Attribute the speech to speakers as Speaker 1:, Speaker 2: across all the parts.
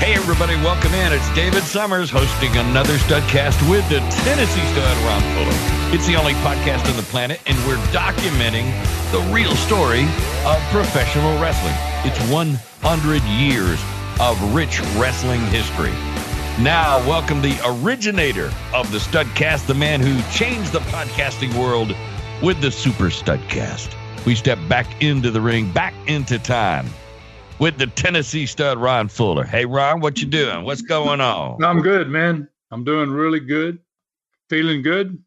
Speaker 1: Hey, everybody, welcome in. It's David Summers hosting another Studcast with the Tennessee Stud, Ron Fuller. It's the only podcast on the planet, and we're documenting the real story of professional wrestling. It's 100 years of rich wrestling history. Now, welcome the originator of the Studcast, the man who changed the podcasting world with the Super Studcast. We step back into the ring, back into time with the Tennessee stud Ron Fuller. Hey Ron, what you doing? What's going on?
Speaker 2: I'm good, man. I'm doing really good. Feeling good.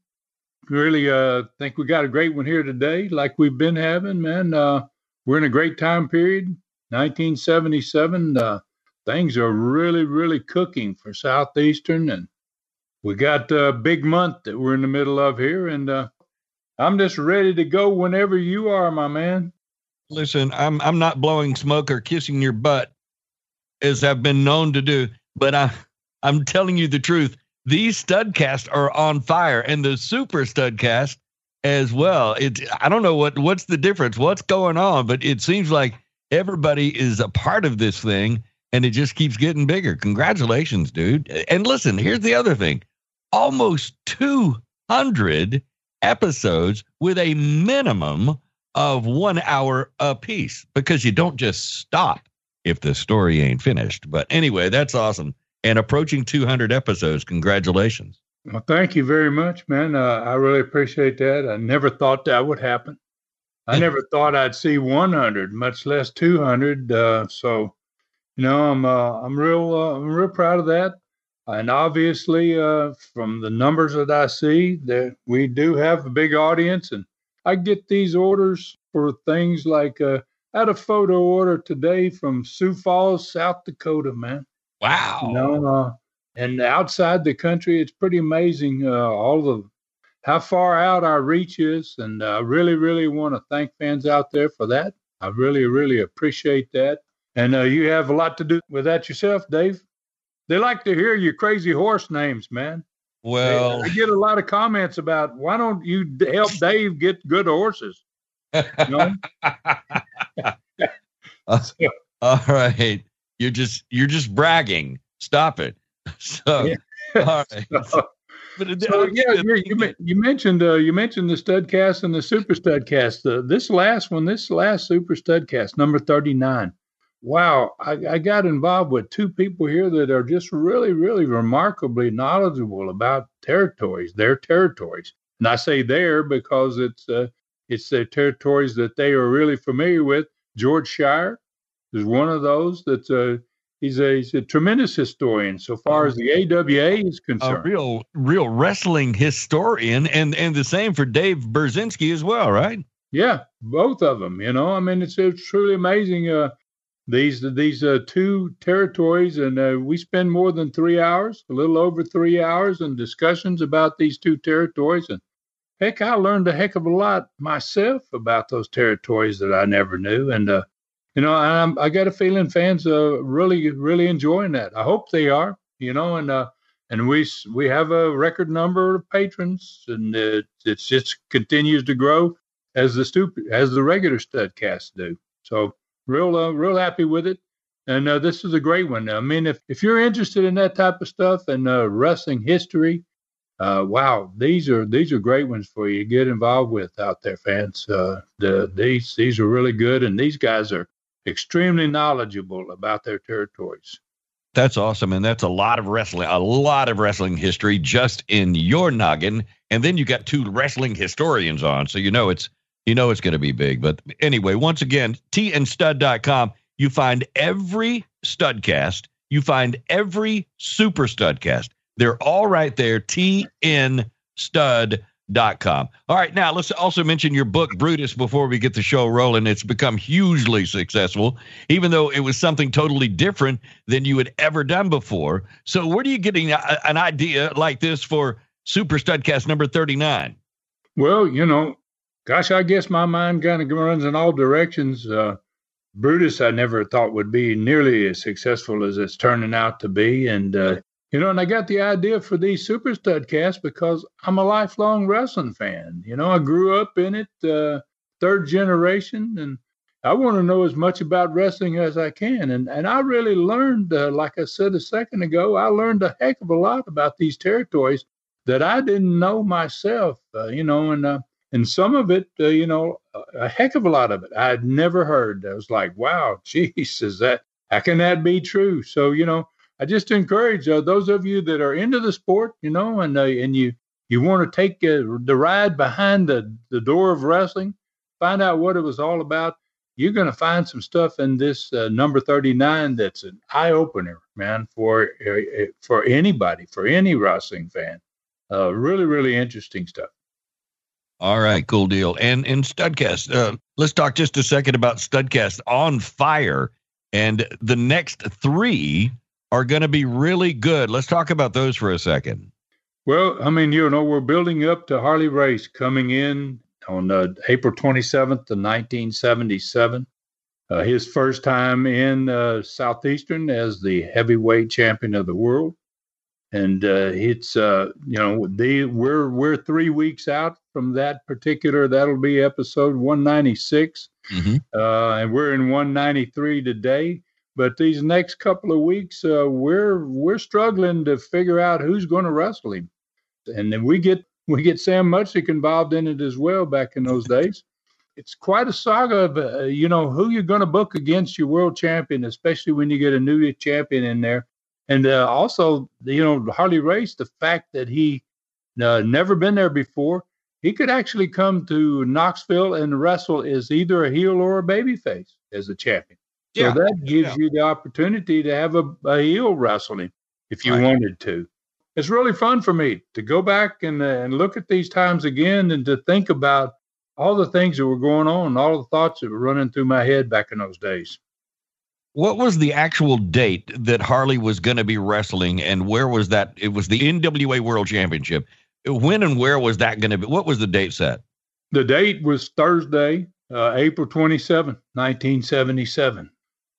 Speaker 2: Really uh think we got a great one here today, like we've been having, man. Uh we're in a great time period. 1977. Uh things are really, really cooking for Southeastern and we got a big month that we're in the middle of here and uh I'm just ready to go whenever you are, my man
Speaker 1: listen, I'm I'm not blowing smoke or kissing your butt as I've been known to do, but I I'm telling you the truth. These studcasts are on fire and the super studcast as well. It's I don't know what what's the difference, what's going on, but it seems like everybody is a part of this thing and it just keeps getting bigger. Congratulations, dude. And listen, here's the other thing. Almost 200 episodes with a minimum of one hour a piece because you don't just stop if the story ain't finished. But anyway, that's awesome. And approaching 200 episodes. Congratulations.
Speaker 2: Well, thank you very much, man. Uh, I really appreciate that. I never thought that would happen. I never thought I'd see 100, much less 200. Uh, so, you know, I'm uh, I'm real uh, I'm real proud of that. And obviously, uh, from the numbers that I see, that we do have a big audience, and I get these orders for things like uh, I had a photo order today from Sioux Falls, South Dakota, man.
Speaker 1: Wow.
Speaker 2: You know, uh, and outside the country, it's pretty amazing uh, all the how far out our reach is, and I really, really want to thank fans out there for that. I really, really appreciate that. And uh, you have a lot to do with that yourself, Dave. They like to hear your crazy horse names, man.
Speaker 1: Well,
Speaker 2: I get a lot of comments about why don't you help Dave get good horses? You know?
Speaker 1: uh, all right, you're just you're just bragging. Stop it. So, yeah. all right.
Speaker 2: So, but so, yeah, you, you, you, mentioned uh, you mentioned the Studcast and the Super Studcast. Uh, this last one, this last Super Studcast, number thirty nine wow, I, I, got involved with two people here that are just really, really remarkably knowledgeable about territories, their territories. And I say there because it's uh, it's the territories that they are really familiar with. George Schire is one of those that's a he's a, he's a tremendous historian so far as the AWA is concerned.
Speaker 1: A real real wrestling historian, and and the same for Dave Burzynski as well, right?
Speaker 2: Yeah, both of them. You know, I mean, it's, it's truly amazing. Uh, these these uh, two territories, and uh, we spend more than three hours, a little over three hours, in discussions about these two territories. And heck, I learned a heck of a lot myself about those territories that I never knew. And uh, you know, I'm, I got a feeling fans are really really enjoying that. I hope they are. You know, and uh, and we we have a record number of patrons, and it, it just continues to grow as the stupid as the regular studcasts do. So real uh, real happy with it. And uh, this is a great one. I mean, if, if you're interested in that type of stuff and uh, wrestling history, uh, wow, these are these are great ones for you to get involved with out there, fans. Uh, the, these these are really good, and these guys are extremely knowledgeable about their territories.
Speaker 1: That's awesome, and that's a lot of wrestling, a lot of wrestling history just in your noggin. And then you got two wrestling historians on, so you know it's you know it's going to be big. But anyway, once again, tnstud.com, you find every studcast, you find every super studcast. They're all right there. tnstud.com. All right, now let's also mention your book, Brutus, before we get the show rolling. It's become hugely successful, even though it was something totally different than you had ever done before. So, where are you getting a, an idea like this for Super Studcast number 39?
Speaker 2: Well, you know, gosh, I guess my mind kind of runs in all directions. Uh, Brutus, I never thought would be nearly as successful as it's turning out to be. And, uh, you know, and I got the idea for these Super Studcasts because I'm a lifelong wrestling fan. You know, I grew up in it, uh, third generation, and I want to know as much about wrestling as I can. And and I really learned, uh, like I said a second ago, I learned a heck of a lot about these territories that I didn't know myself. Uh, you know, and uh, and some of it, uh, you know, a heck of a lot of it I'd never heard. I was like, wow, geez, is that how can that be true? So you know, I just encourage uh, those of you that are into the sport, you know, and uh, and you you want to take uh, the ride behind the the door of wrestling, find out what it was all about. You're going to find some stuff in this uh, number 39 that's an eye opener, man, for uh, for anybody, for any wrestling fan. really, really interesting stuff.
Speaker 1: All right, cool deal. And in Studcast, uh, let's talk just a second about Studcast on fire. And the next three are going to be really good. Let's talk about those for a second.
Speaker 2: Well, I mean, you know, we're building up to Harley Race coming in on uh, April 27th of 1977. Uh, his first time in uh, Southeastern as the heavyweight champion of the world and uh, it's uh, you know we're we're three weeks out from that particular. That'll be episode 196, mm-hmm. uh, and we're in 193 today. But these next couple of weeks, uh, we're we're struggling to figure out who's going to wrestle him, and then we get we get Sam Muchnick involved in it as well. Back in those days, it's quite a saga of uh, you know who you're going to book against your world champion, especially when you get a new champion in there and uh, also, you know, Harley Race, the fact that he uh, never been there before, he could actually come to Knoxville and wrestle as either a heel or a baby face as a champion. Yeah. So that gives yeah. you the opportunity to have a, a heel wrestling if you right. wanted to. It's really fun for me to go back and, uh, and look at these times again and to think about all the things that were going on, all the thoughts that were running through my head back in those days
Speaker 1: what was the actual date that Harley was going to be wrestling, and where was that? It was the NWA World Championship. When and where was that going to be? What was the date set?
Speaker 2: The date was Thursday, uh, April 27, 1977.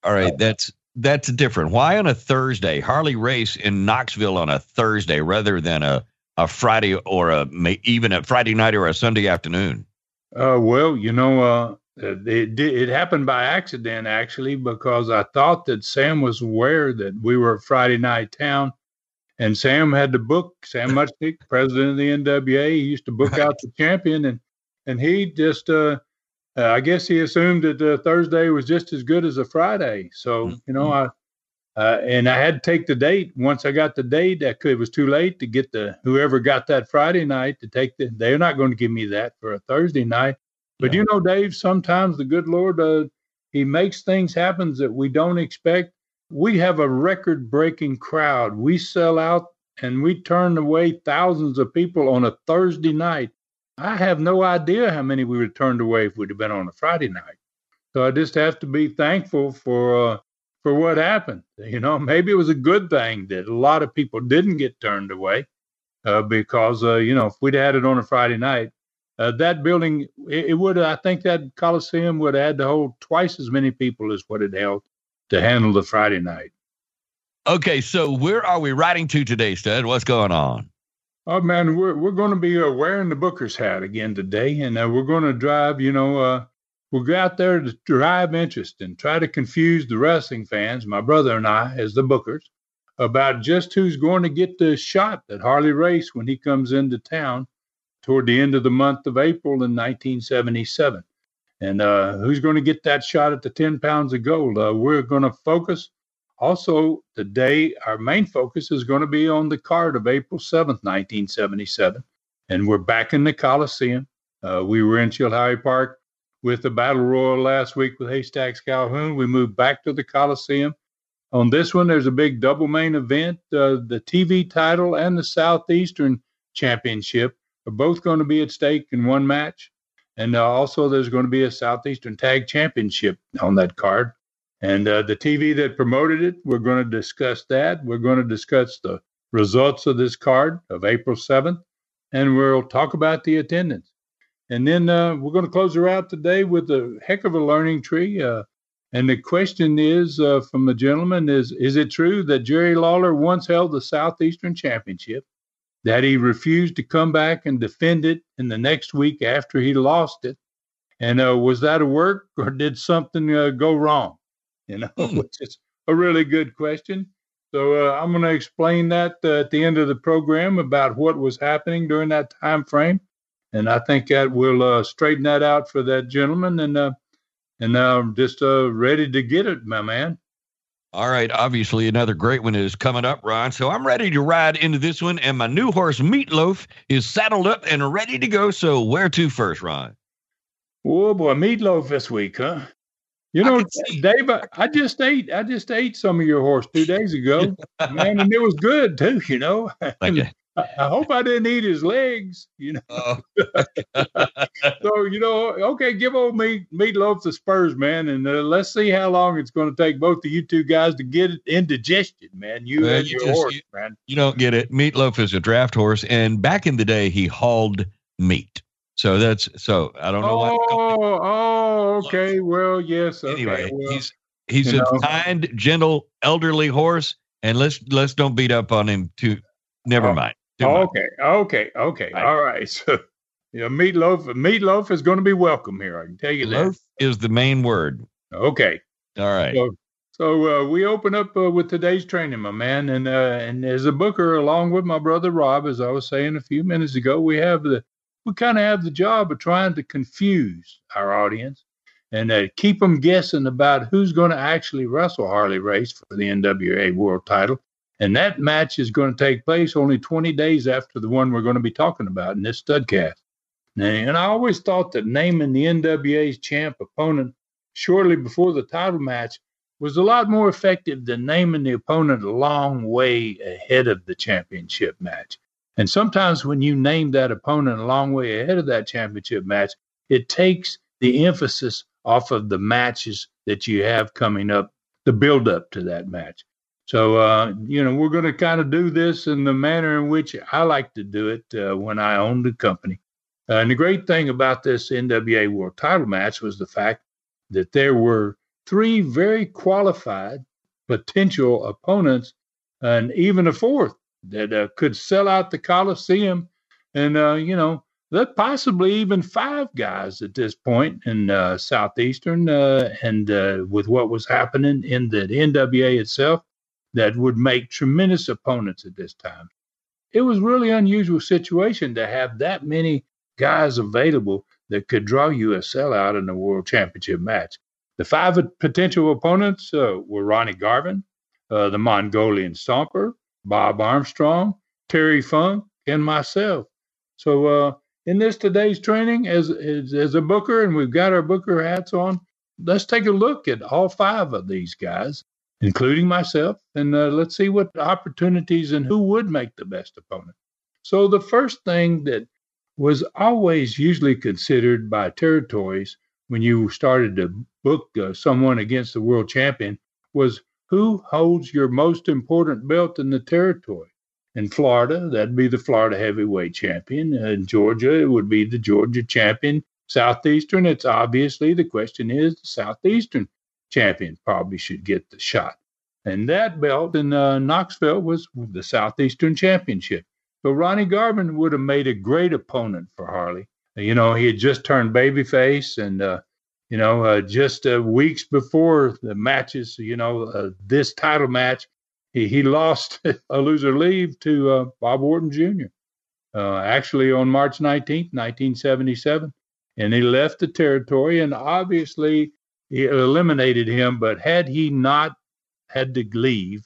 Speaker 1: All right, that's that's different. Why on a Thursday? Harley race in Knoxville on a Thursday rather than a a Friday or a even a Friday night or a Sunday afternoon.
Speaker 2: Uh, well, you know, uh, uh, it, it happened by accident, actually, because I thought that Sam was aware that we were a Friday night town. And Sam had to book Sam Muchnick, president of the NWA. He used to book out the champion, and and he just, uh, uh, I guess, he assumed that uh, Thursday was just as good as a Friday. So mm-hmm. you know, I uh, and I had to take the date. Once I got the date, I could, it was too late to get the whoever got that Friday night to take the. They're not going to give me that for a Thursday night. But yeah. you know, Dave, sometimes the good Lord, uh, He makes things happen that we don't expect. We have a record breaking crowd. We sell out and we turn away thousands of people on a Thursday night. I have no idea how many we would have turned away if we'd have been on a Friday night. So I just have to be thankful for uh, for what happened. You know, maybe it was a good thing that a lot of people didn't get turned away uh, because uh, you know if we'd had it on a Friday night, uh, that building it, it, would I think that Coliseum would add to hold twice as many people as what it held to handle the Friday night.
Speaker 1: Okay, so where are we riding to today, Stud? What's going on?
Speaker 2: Oh man, we're we're going to be uh, wearing the Booker's hat again today, and uh, we're going to drive. You know, uh, we'll go out there to drive interest and try to confuse the wrestling fans, my brother and I, as the Bookers, about just who's going to get the shot at Harley Race when he comes into town toward the end of the month of April in 1977. And uh, who's going to get that shot at the 10 pounds of gold? Uh, we're going to focus also today. Our main focus is going to be on the card of April 7th, 1977. And we're back in the Coliseum. Uh, we were in Chilhowee Park with the Battle Royal last week with Haystacks Calhoun. We moved back to the Coliseum. On this one, there's a big double main event. Uh, the TV title and the Southeastern Championship are both going to be at stake in one match. And uh, also, there's going to be a Southeastern Tag Championship on that card. And uh, the TV that promoted it, we're going to discuss that. We're going to discuss the results of this card of April 7th, and we'll talk about the attendance. And then uh, we're going to close her out today with a heck of a learning tree. Uh, and the question is uh, from the gentleman is Is it true that Jerry Lawler once held the Southeastern Championship? That he refused to come back and defend it in the next week after he lost it. And uh, was that a work or did something uh, go wrong? You know, mm. which is a really good question. So uh, I'm going to explain that uh, at the end of the program about what was happening during that time frame, and I think that will uh, straighten that out for that gentleman. And uh, and I'm just ready to get it, my man.
Speaker 1: All right, obviously another great one is coming up, Ron. So I'm ready to ride into this one, and my new horse Meatloaf is saddled up and ready to go. So where to first, Ron?
Speaker 2: Oh boy, Meatloaf this week, huh? You know, Dave, I just ate I just ate some of your horse two days ago, man, and it was good too. You know,
Speaker 1: Thank you.
Speaker 2: I hope I didn't eat his legs, you know. Oh. so you know, okay, give old meat meatloaf the Spurs, man, and uh, let's see how long it's going to take both of you two guys to get it indigestion, man. You well, and you your just, horse,
Speaker 1: you,
Speaker 2: man.
Speaker 1: You don't get it. Meatloaf is a draft horse, and back in the day, he hauled meat. So that's so I don't know.
Speaker 2: Oh, what oh, okay. Well, yes. Okay,
Speaker 1: anyway,
Speaker 2: well,
Speaker 1: he's he's a know. kind, gentle, elderly horse, and let's let's don't beat up on him too. Never oh. mind.
Speaker 2: Okay, okay, okay. Right. All right. So, you know, meatloaf, meatloaf is going to be welcome here. I can tell you
Speaker 1: Loaf
Speaker 2: that.
Speaker 1: is the main word.
Speaker 2: Okay.
Speaker 1: All right.
Speaker 2: So, so uh, we open up uh, with today's training, my man, and uh, and as a booker, along with my brother Rob, as I was saying a few minutes ago, we have the we kind of have the job of trying to confuse our audience and uh, keep them guessing about who's going to actually wrestle Harley Race for the NWA World Title and that match is going to take place only 20 days after the one we're going to be talking about in this studcast. And I always thought that naming the NWA's champ opponent shortly before the title match was a lot more effective than naming the opponent a long way ahead of the championship match. And sometimes when you name that opponent a long way ahead of that championship match, it takes the emphasis off of the matches that you have coming up, the build up to that match. So, uh, you know, we're going to kind of do this in the manner in which I like to do it uh, when I owned the company. Uh, and the great thing about this NWA World title match was the fact that there were three very qualified potential opponents and even a fourth that uh, could sell out the Coliseum. And, uh, you know, possibly even five guys at this point in uh, Southeastern and with what was happening in the NWA itself that would make tremendous opponents at this time. It was really unusual situation to have that many guys available that could draw you a sellout in a world championship match. The five potential opponents uh, were Ronnie Garvin, uh, the Mongolian Stomper, Bob Armstrong, Terry Funk, and myself. So uh, in this today's training, as, as as a booker, and we've got our booker hats on, let's take a look at all five of these guys including myself, and uh, let's see what opportunities and who would make the best opponent. So, the first thing that was always usually considered by territories when you started to book uh, someone against the world champion was who holds your most important belt in the territory. In Florida, that'd be the Florida heavyweight champion. In Georgia, it would be the Georgia champion. Southeastern, it's obviously the question is the Southeastern champion probably should get the shot. And that belt in uh, Knoxville was the Southeastern Championship. So Ronnie Garvin would have made a great opponent for Harley. You know, he had just turned babyface, and uh, you know, uh, just uh, weeks before the matches, you know, uh, this title match, he, he lost a loser leave to uh, Bob Orton Jr. Actually on March 19th, 1977. And he left the territory, and obviously he eliminated him. But had he not had to leave,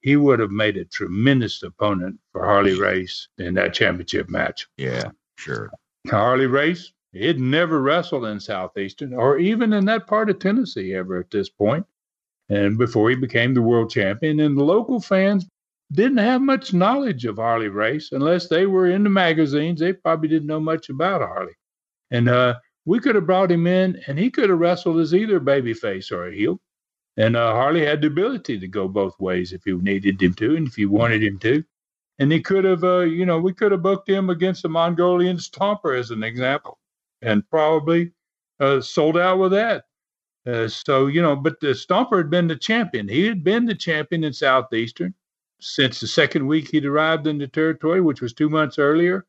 Speaker 2: he would have made a tremendous opponent for Harley Race in that championship match.
Speaker 1: Yeah, sure.
Speaker 2: Harley Race, had never wrestled in Southeastern or even in that part of Tennessee ever at this point. And before he became the world champion, and the local fans didn't have much knowledge of Harley Race unless they were in the magazines. They probably didn't know much about Harley. And uh, we could have brought him in, and he could have wrestled as either babyface or a heel. And uh, Harley had the ability to go both ways if you needed him to, and if you wanted him to. And he could have, uh, you know, we could have booked him against the Mongolian Stomper as an example, and probably uh, sold out with that. Uh, so, you know, but the Stomper had been the champion. He had been the champion in Southeastern since the second week he'd arrived in the territory, which was two months earlier.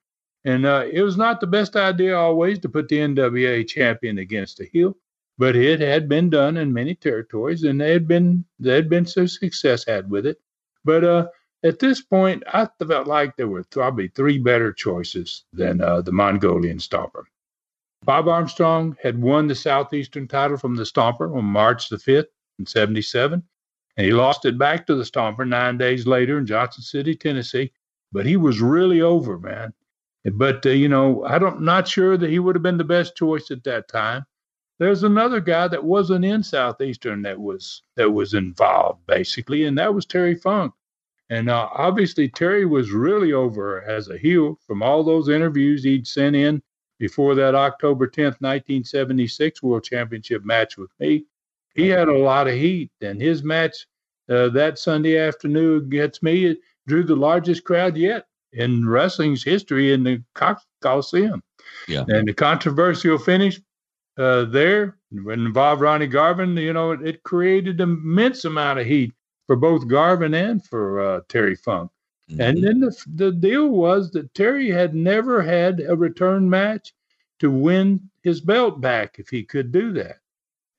Speaker 2: And uh, it was not the best idea always to put the NWA champion against a heel, but it had been done in many territories, and they had been there had been some success had with it. But uh, at this point, I felt like there were probably three better choices than uh, the Mongolian Stomper. Bob Armstrong had won the Southeastern title from the Stomper on March the 5th in 77, and he lost it back to the Stomper nine days later in Johnson City, Tennessee. But he was really over, man. But, uh, you know, I don't not sure that he would have been the best choice at that time. There's another guy that wasn't in Southeastern that was that was involved basically, and that was Terry Funk. And uh, obviously, Terry was really over as a heel from all those interviews he'd sent in before that October 10th, 1976 World Championship match with me. He had a lot of heat, and his match uh, that Sunday afternoon against me drew the largest crowd yet in wrestling's history in the Coliseum.
Speaker 1: Yeah.
Speaker 2: And the controversial finish uh, there involved Ronnie Garvin, you know, it, it, created an immense amount of heat for both Garvin and for uh, Terry Funk. Mm-hmm. And then the, the deal was that Terry had never had a return match to win his belt back if he could do that.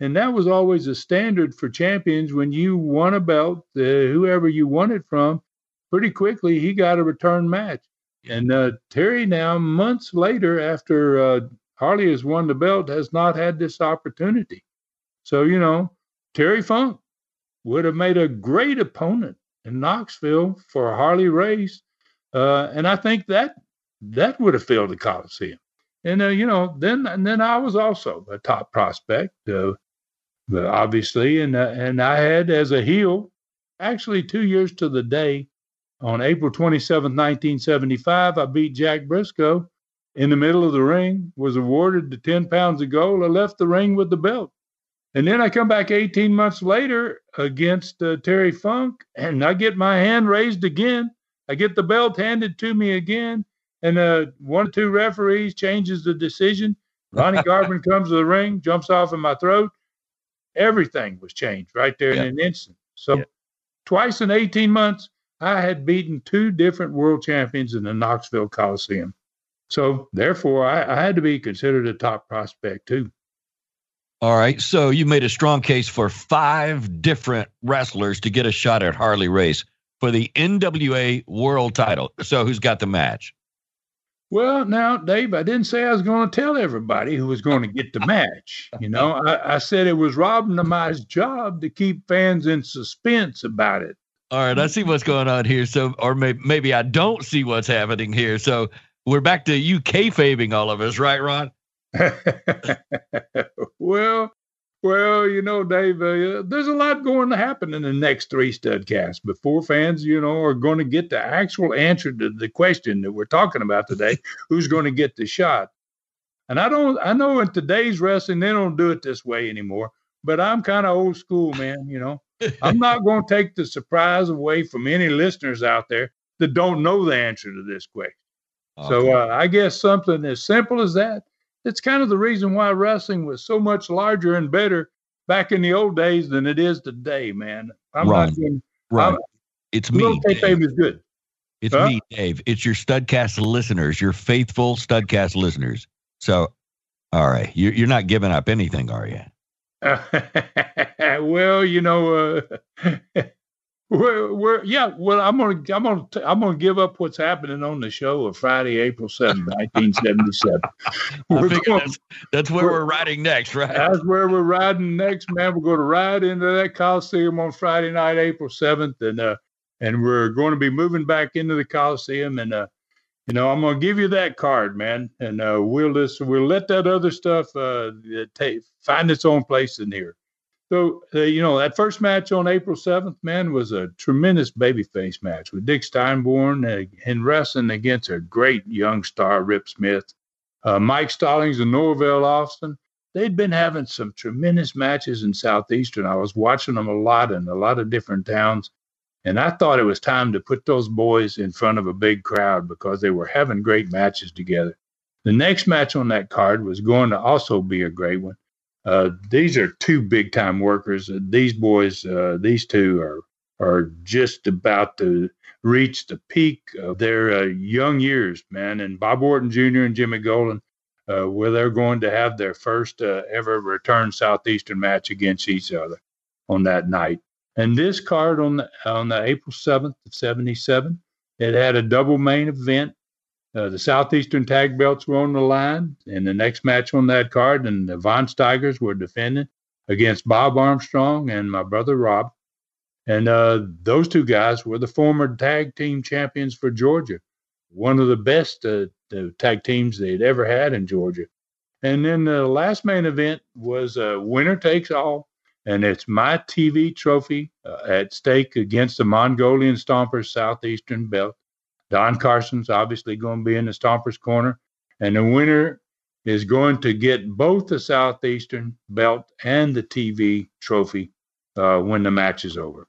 Speaker 2: And that was always a standard for champions when you won a belt, uh, whoever you won it from, pretty quickly he got a return match. And uh, Terry now, months later, after uh, Harley has won the belt, has not had this opportunity. So, you know, Terry Funk would have made a great opponent in Knoxville for Harley Race. Uh, and I think that that would have filled the Coliseum. And uh, you know, then and then I was also a top prospect, uh, obviously, and uh, and I had as a heel, actually two years to the day, on April 27, 1975, I beat Jack Brisco in the middle of the ring, was awarded the 10 pounds of gold. I left the ring with the belt. And then I come back 18 months later against uh, Terry Funk, and I get my hand raised again. I get the belt handed to me again, and uh, one or two referees changes the decision. Ronnie Garvin comes to the ring, jumps off in my throat. Everything was changed right there in an instant. So, twice in 18 months, I had beaten two different world champions in the Knoxville Coliseum. So, therefore, I, I had to be considered a top prospect too.
Speaker 1: All right. So you made a strong case for five different wrestlers to get a shot at Harley Race for the NWA World Title. So who's got the match?
Speaker 2: Well, now, Dave, I didn't say I was going to tell everybody who was going to get the match. You know, I, I said it was robbing my job to keep fans in suspense about it.
Speaker 1: All right, I see what's going on here. So, or maybe maybe I don't see what's happening here. So we're back to you kayfabing all of us, right, Ron?
Speaker 2: well, well, you know, Dave, uh, there's a lot going to happen in the next three studcasts before fans, you know, are going to get the actual answer to the question that we're talking about today: who's going to get the shot? And I don't, I know in today's wrestling they don't do it this way anymore. But I'm kind of old school, man. You know, I'm not going to take the surprise away from any listeners out there that don't know the answer to this question. Okay. So uh, I guess something as simple as that it's kind of the reason why wrestling was so much larger and better back in the old days than it is today, man.
Speaker 1: I'm right. not doing, right. I'm, it's me.
Speaker 2: Dave is good.
Speaker 1: It's huh? me, Dave. It's your Studcast listeners, your faithful Studcast listeners. So, all right, you're, you're not giving up anything, are you?
Speaker 2: well, you know, uh, We're, we're, yeah. Well, I'm gonna I'm gonna I'm gonna give up what's happening on the show of Friday, April seventh, nineteen seventy seven.
Speaker 1: that's, that's where we're, we're, riding next, right?
Speaker 2: That's where we're riding next, man. We're going to ride into that Coliseum on Friday night, April seventh, and uh, and we're going to be moving back into the Coliseum, and uh, you know, I'm gonna give you that card, man, and uh, we'll just we'll let that other stuff uh, take, find its own place in here. So, uh, you know, that first match on April 7th, man, was a tremendous babyface match with Dick Steinborn uh, in wrestling against a great young star, Rip Smith, uh, Mike Stallings, and Norvell Austin. They'd been having some tremendous matches in Southeastern. I was watching them a lot in a lot of different towns. And I thought it was time to put those boys in front of a big crowd because they were having great matches together. The next match on that card was going to also be a great one. Uh, these are two big time workers. Uh, these boys, uh, these two are are just about to reach the peak of their uh, young years, man. And Bob Orton Jr. and Jimmy Golden, uh, where they're going to have their first ever return Southeastern match against each other on that night. And this card on the on the April seventh of seventy seven, it had a double main event uh, the Southeastern tag belts were on the line in the next match on that card, and the Von Steigers were defending against Bob Armstrong and my brother Rob. And uh, those two guys were the former tag team champions for Georgia, one of the best uh, tag teams they'd ever had in Georgia. And then the last main event was uh, winner takes all, and it's my TV trophy uh, at stake against the Mongolian Stompers Southeastern belt. Don Carson's obviously going to be in the Stompers corner, and the winner is going to get both the Southeastern belt and the TV trophy uh, when the match is over.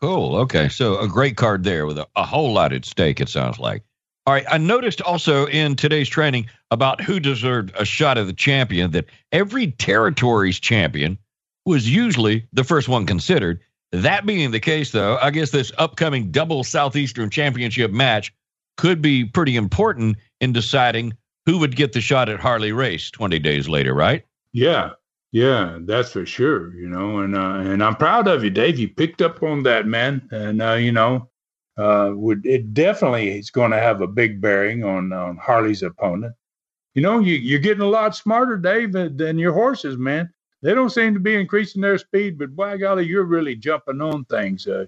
Speaker 1: Cool. Okay. So a great card there with a, a whole lot at stake, it sounds like. All right. I noticed also in today's training about who deserved a shot at the champion that every territory's champion was usually the first one considered. That being the case, though, I guess this upcoming double Southeastern Championship match could be pretty important in deciding who would get the shot at Harley Race 20 days later, right?
Speaker 2: Yeah, yeah, that's for sure. You know, and uh, and I'm proud of you, Dave. You picked up on that, man, and uh, you know, uh, would it definitely is going to have a big bearing on on Harley's opponent. You know, you you're getting a lot smarter, Dave, than your horses, man they don't seem to be increasing their speed, but by golly, you're really jumping on things. Uh,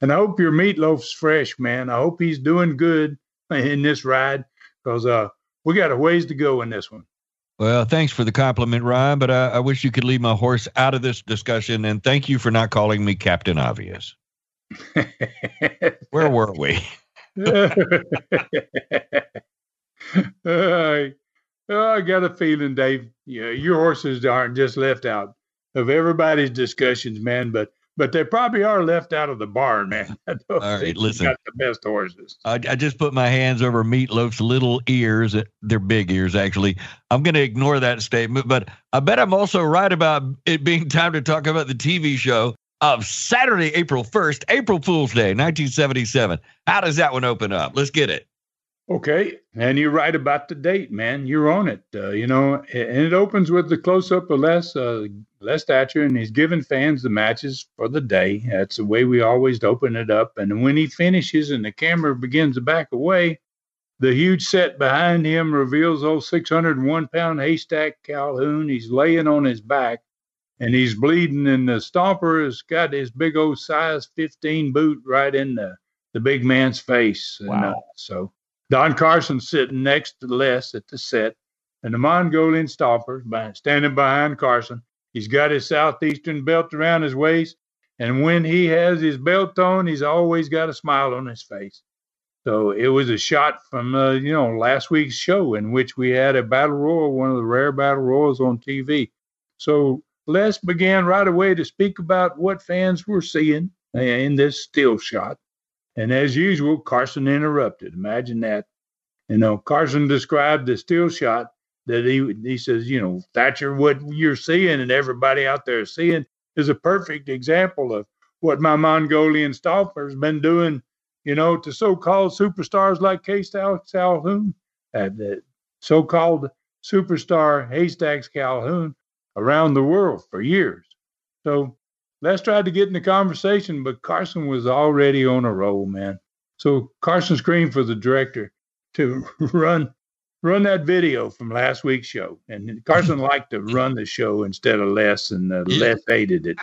Speaker 2: and I hope your meatloaf's fresh, man. I hope he's doing good in this ride because uh, we got a ways to go in this one.
Speaker 1: Well, thanks for the compliment, Ryan, but I, I wish you could leave my horse out of this discussion. And thank you for not calling me Captain Obvious. Where were we?
Speaker 2: uh, Oh, I got a feeling, Dave. Yeah, your horses aren't just left out of everybody's discussions, man. But but they probably are left out of the barn, man.
Speaker 1: All right, listen.
Speaker 2: Got the best horses.
Speaker 1: I, I, just put my hands over Meatloaf's little ears. Uh, they're big ears, actually. I'm going to ignore that statement, but I bet I'm also right about it being time to talk about the TV show of Saturday, April 1st, April Fool's Day, 1977. How does that one open up? Let's get it.
Speaker 2: Okay, and you're right about the date, man. You're on it. Uh, you know, and it opens with the close up of Les uh, Les Thatcher, and he's giving fans the matches for the day. That's the way we always open it up. And when he finishes and the camera begins to back away, the huge set behind him reveals old 601 pound haystack Calhoun. He's laying on his back and he's bleeding, and the stomper has got his big old size 15 boot right in the, the big man's face.
Speaker 1: Wow. And, uh,
Speaker 2: so Don Carson sitting next to Les at the set, and the Mongolian Stompers standing behind Carson. He's got his southeastern belt around his waist, and when he has his belt on, he's always got a smile on his face. So it was a shot from uh, you know last week's show in which we had a battle royal, one of the rare battle royals on TV. So Les began right away to speak about what fans were seeing in this still shot. And as usual, Carson interrupted. Imagine that. You know, Carson described the still shot that he he says, you know, Thatcher, what you're seeing and everybody out there is seeing is a perfect example of what my Mongolian stalker's been doing, you know, to so-called superstars like K. Calhoun, uh, the so-called superstar Haystacks Calhoun around the world for years. So Les tried to get in the conversation, but Carson was already on a roll, man. So Carson screamed for the director to run run that video from last week's show. And Carson liked to run the show instead of Les, and uh, Les hated it,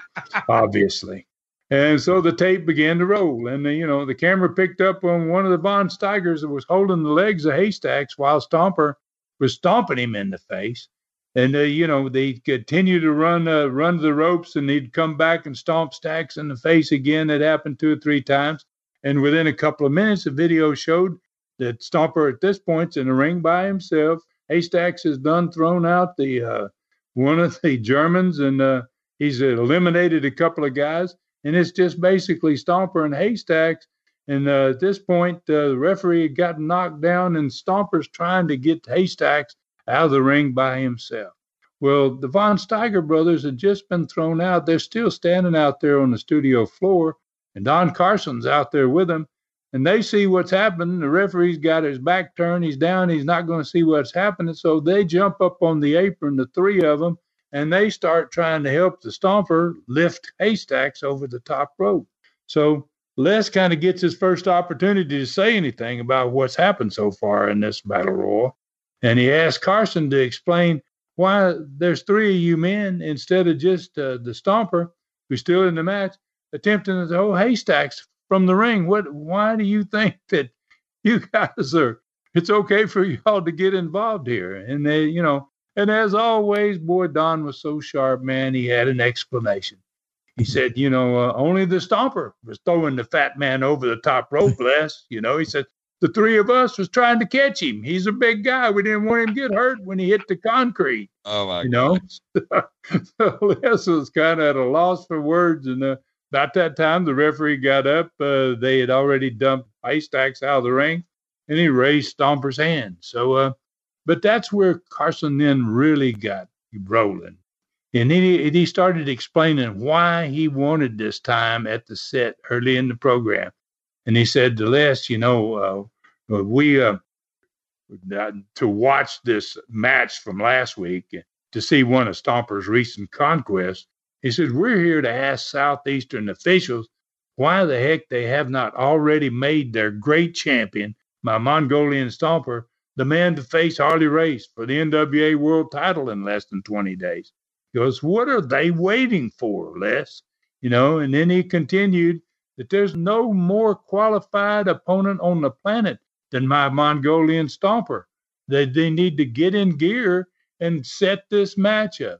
Speaker 2: obviously. And so the tape began to roll, and the, you know the camera picked up on one of the Von Steigers that was holding the legs of Haystacks while Stomper was stomping him in the face. And uh, you know they continue to run uh, run the ropes, and he'd come back and stomp Stacks in the face again. It happened two or three times, and within a couple of minutes, the video showed that Stomper at this point's in the ring by himself. Haystacks has done thrown out the uh, one of the Germans, and uh, he's eliminated a couple of guys, and it's just basically Stomper and Haystacks. And uh, at this point, uh, the referee had gotten knocked down, and Stomper's trying to get Haystacks out of the ring by himself. Well, the Von Steiger brothers had just been thrown out. They're still standing out there on the studio floor, and Don Carson's out there with them. And they see what's happening. The referee's got his back turned. He's down. He's not going to see what's happening. So they jump up on the apron, the three of them, and they start trying to help the stomper lift haystacks over the top rope. So Les kind of gets his first opportunity to say anything about what's happened so far in this battle royal. And he asked Carson to explain why there's three of you men instead of just uh, the stomper who's still in the match attempting to throw haystacks from the ring. What? Why do you think that you guys are? It's okay for y'all to get involved here. And they, you know, and as always, boy, Don was so sharp, man. He had an explanation. He said, you know, uh, only the stomper was throwing the fat man over the top rope, Les. You know, he said the three of us was trying to catch him. He's a big guy. We didn't want him to get hurt when he hit the concrete.
Speaker 1: Oh my!
Speaker 2: You know, so Les was kind of at a loss for words, and uh, about that time, the referee got up. Uh, they had already dumped Haystacks out of the ring, and he raised Stomper's hand. So, uh, but that's where Carson then really got rolling. And he, he started explaining why he wanted this time at the set early in the program. And he said to Les, you know, uh, we, uh, to watch this match from last week, to see one of Stomper's recent conquests, he says, We're here to ask Southeastern officials why the heck they have not already made their great champion, my Mongolian stomper, the man to face Harley Race for the NWA world title in less than 20 days. He goes, What are they waiting for, Les? You know, and then he continued that there's no more qualified opponent on the planet than my Mongolian stomper. They, they need to get in gear and set this match up.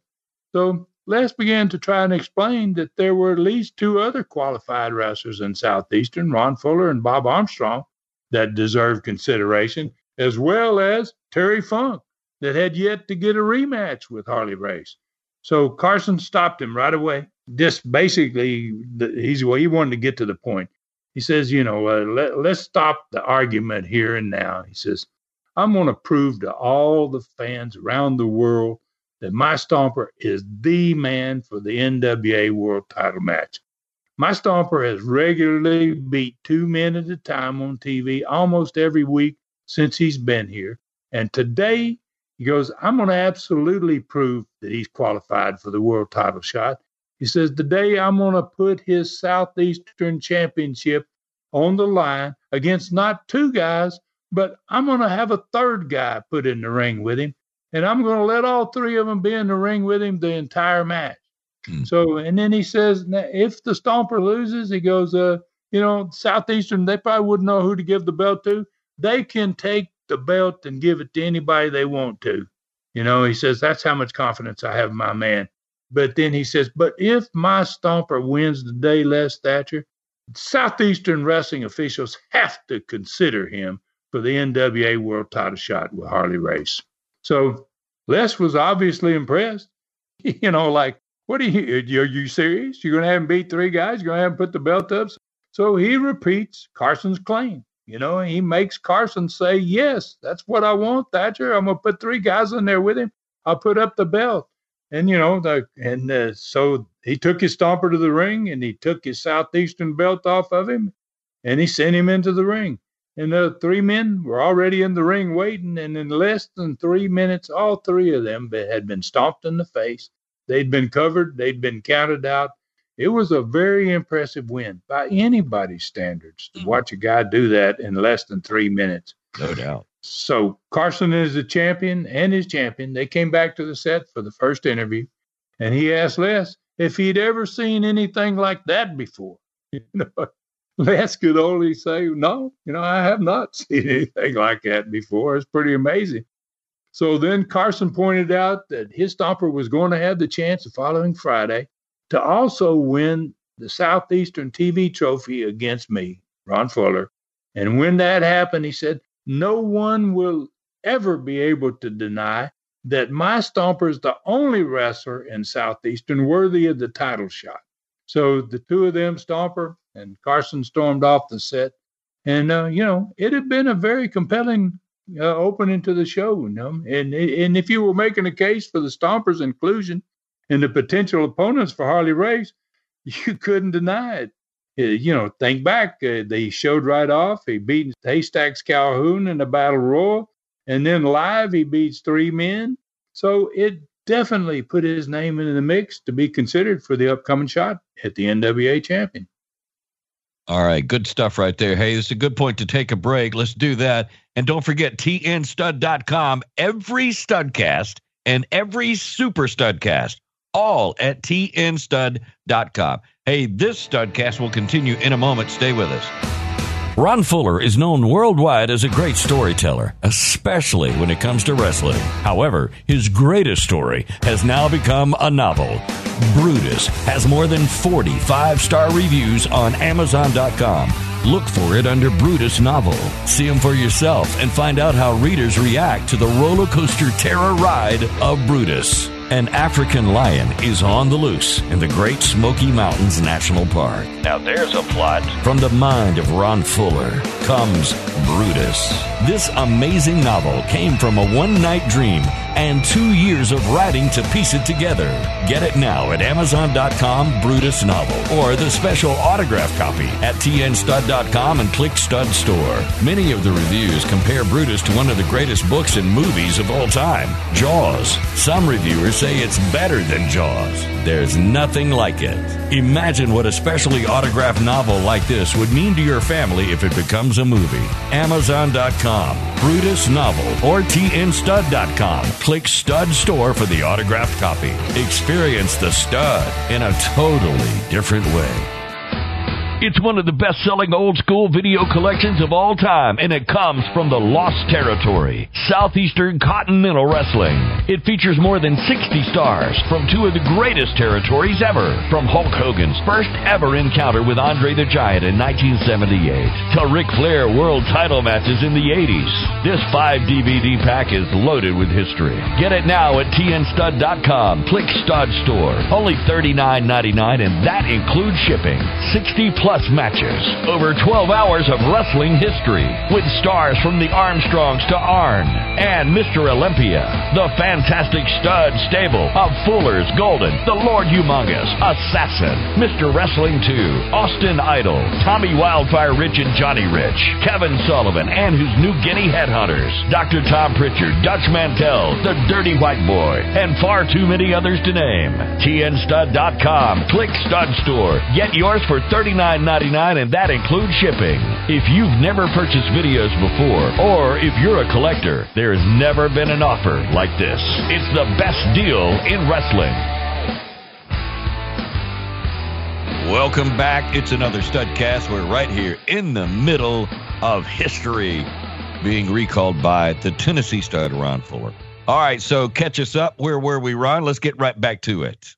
Speaker 2: So Les began to try and explain that there were at least two other qualified wrestlers in Southeastern, Ron Fuller and Bob Armstrong, that deserved consideration, as well as Terry Funk, that had yet to get a rematch with Harley Race. So Carson stopped him right away. Just basically, he's well, he wanted to get to the point. He says, you know, uh, let, let's stop the argument here and now. He says, I'm going to prove to all the fans around the world that my Stomper is the man for the NWA World Title match. My Stomper has regularly beat two men at a time on TV almost every week since he's been here. And today, he goes, I'm going to absolutely prove that he's qualified for the world title shot. He says, Today, I'm going to put his Southeastern Championship on the line against not two guys, but I'm going to have a third guy put in the ring with him and I'm going to let all three of them be in the ring with him the entire match. Hmm. So, and then he says, if the Stomper loses, he goes, uh, you know, Southeastern, they probably wouldn't know who to give the belt to. They can take the belt and give it to anybody they want to. You know, he says, that's how much confidence I have in my man. But then he says, but if my Stomper wins the day, Les Thatcher, Southeastern wrestling officials have to consider him for the NWA World Title shot with Harley Race. So Les was obviously impressed. You know, like, what are you, are you serious? You're going to have him beat three guys? You're going to have him put the belt up? So he repeats Carson's claim. You know, he makes Carson say, yes, that's what I want, Thatcher. I'm going to put three guys in there with him. I'll put up the belt. And, you know, the, and uh, so he took his stomper to the ring and he took his Southeastern belt off of him and he sent him into the ring and the three men were already in the ring waiting. And in less than three minutes, all three of them had been stomped in the face. They'd been covered. They'd been counted out. it was a very impressive win by anybody's standards to watch a guy do that in less than three minutes.
Speaker 3: No doubt.
Speaker 2: So Carson is the champion and his champion. They came back to the set for the first interview, and he asked Les if he'd ever seen anything like that before. You know, Les could only say, "No, you know, I have not seen anything like that before. It's pretty amazing." So then Carson pointed out that his stomper was going to have the chance the following Friday to also win the Southeastern TV trophy against me, Ron Fuller. And when that happened, he said, no one will ever be able to deny that my stomper is the only wrestler in Southeastern worthy of the title shot. So the two of them, Stomper and Carson, stormed off the set. And, uh, you know, it had been a very compelling uh, opening to the show. You know? and, and if you were making a case for the Stompers' inclusion in the potential opponents for Harley Race, you couldn't deny it. Uh, you know, think back, uh, they showed right off. He beat Haystacks Calhoun in the Battle Royal, and then live he beats three men. So it definitely put his name into the mix to be considered for the upcoming shot at the NWA champion.
Speaker 3: All right, good stuff right there. Hey, is a good point to take a break. Let's do that. And don't forget tnstud.com. Every studcast and every super studcast, all at tnstud.com. Hey, this studcast will continue in a moment. Stay with us.
Speaker 1: Ron Fuller is known worldwide as a great storyteller, especially when it comes to wrestling. However, his greatest story has now become a novel. Brutus has more than 45 star reviews on Amazon.com. Look for it under Brutus Novel. See him for yourself and find out how readers react to the roller coaster terror ride of Brutus. An African lion is on the loose in the Great Smoky Mountains National Park. Now there's a plot. From the mind of Ron Fuller comes Brutus. This amazing novel came from a one night dream and two years of writing to piece it together. Get it now at Amazon.com, Brutus Novel, or the special autograph copy at TNStud.com and click Stud Store. Many of the reviews compare Brutus to one of the greatest books and movies of all time, Jaws. Some reviewers say it's better than Jaws. There's nothing like it. Imagine what a specially autographed novel like this would mean to your family if it becomes a movie. Amazon.com, Brutus Novel, or TNStud.com. Click Stud Store for the autographed copy. Experience the stud in a totally different way. It's one of the best selling old school video collections of all time, and it comes from the Lost Territory, Southeastern Continental Wrestling. It features more than 60 stars from two of the greatest territories ever, from Hulk Hogan's first ever encounter with Andre the Giant in 1978 to Ric Flair world title matches in the 80s. This 5 DVD pack is loaded with history. Get it now at tnstud.com. Click Stud Store. Only $39.99, and that includes shipping. 60 plus plus matches. Over 12 hours of wrestling history with stars from the Armstrongs to Arn and Mr. Olympia. The fantastic stud stable of Fuller's Golden, The Lord Humongous, Assassin, Mr. Wrestling 2, Austin Idol, Tommy Wildfire Rich and Johnny Rich, Kevin Sullivan and his New Guinea Headhunters, Dr. Tom Pritchard, Dutch Mantell, The Dirty White Boy, and far too many others to name. TNStud.com. Click Stud Store. Get yours for 39 $9.99 and that includes shipping. If you've never purchased videos before, or if you're a collector, there has never been an offer like this. It's the best deal in wrestling.
Speaker 3: Welcome back. It's another Studcast. We're right here in the middle of history being recalled by the Tennessee stud Ron Fuller. All right, so catch us up. Where were we, Ron? Let's get right back to it.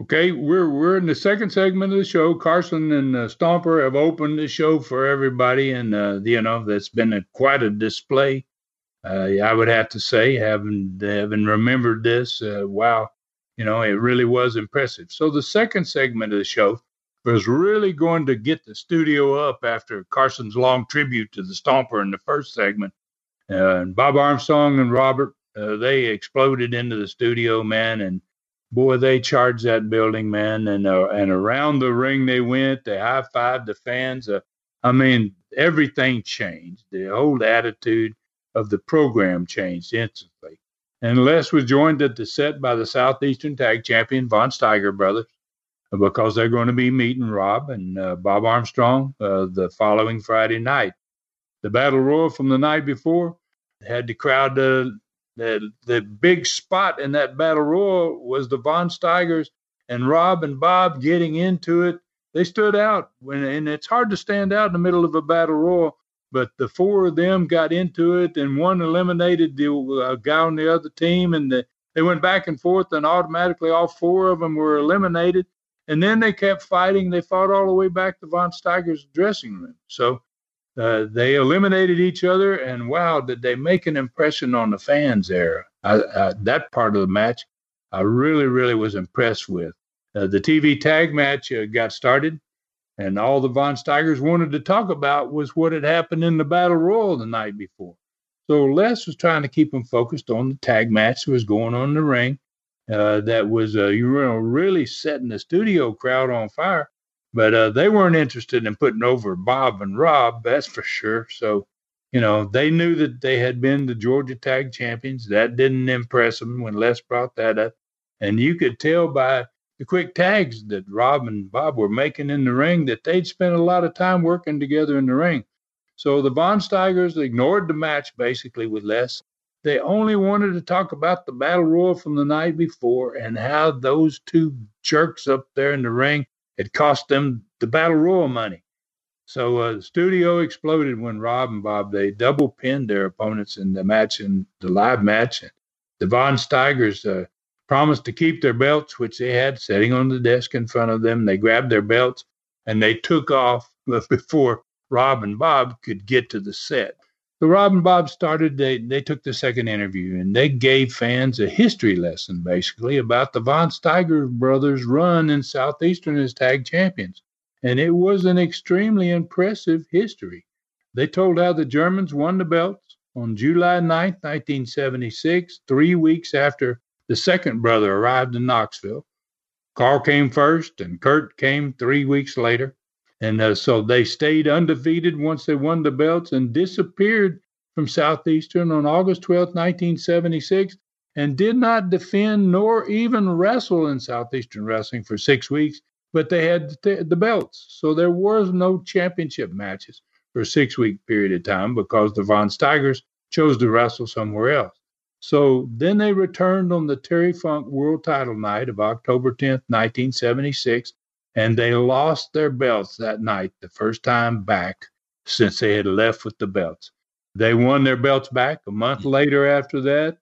Speaker 2: Okay, we're we're in the second segment of the show. Carson and uh, Stomper have opened the show for everybody, and uh, you know that's been a, quite a display. Uh, I would have to say, having having remembered this, uh, wow, you know, it really was impressive. So the second segment of the show was really going to get the studio up after Carson's long tribute to the Stomper in the first segment, uh, and Bob Armstrong and Robert uh, they exploded into the studio, man, and boy, they charged that building, man, and uh, and around the ring they went. They high fived the fans. Uh, I mean, everything changed. The whole attitude of the program changed instantly. And Les was joined at the set by the Southeastern Tag Champion Von Steiger brothers. because they're going to be meeting Rob and uh, Bob Armstrong uh, the following Friday night. The battle royal from the night before had the crowd. The the big spot in that battle royal was the Von Steigers and Rob and Bob getting into it. They stood out when, and it's hard to stand out in the middle of a battle royal. But the four of them got into it, and one eliminated the uh, guy on the other team, and the, they went back and forth, and automatically all four of them were eliminated. And then they kept fighting. They fought all the way back to Von Steiger's dressing room. So uh, they eliminated each other, and wow, did they make an impression on the fans there? I, I, that part of the match, I really, really was impressed with. Uh, the TV tag match uh, got started, and all the Von Steigers wanted to talk about was what had happened in the Battle Royal the night before. So Les was trying to keep them focused on the tag match that was going on in the ring. Uh, that was uh, you know really setting the studio crowd on fire. But uh, they weren't interested in putting over Bob and Rob, that's for sure. So, you know, they knew that they had been the Georgia Tag Champions. That didn't impress them when Les brought that up. And you could tell by the quick tags that Rob and Bob were making in the ring that they'd spent a lot of time working together in the ring. So the Von Steigers ignored the match basically with Les they only wanted to talk about the battle royal from the night before and how those two jerks up there in the ring had cost them the battle royal money. So uh, the studio exploded when Rob and Bob they double pinned their opponents in the match in the live match. The Von Steigers uh, promised to keep their belts, which they had sitting on the desk in front of them. They grabbed their belts and they took off before Rob and Bob could get to the set. So Rob and Bob started, they, they took the second interview and they gave fans a history lesson basically about the Von Steiger brothers' run in Southeastern as tag champions. And it was an extremely impressive history. They told how the Germans won the belts on July 9, 1976, three weeks after the second brother arrived in Knoxville. Carl came first and Kurt came three weeks later. And uh, so they stayed undefeated once they won the belts and disappeared from Southeastern on August 12, 1976, and did not defend nor even wrestle in Southeastern Wrestling for six weeks, but they had the belts. So there was no championship matches for a six week period of time because the Von Steigers chose to wrestle somewhere else. So then they returned on the Terry Funk World Title Night of October 10th, 1976, and they lost their belts that night, the first time back since they had left with the belts. They won their belts back a month later after that,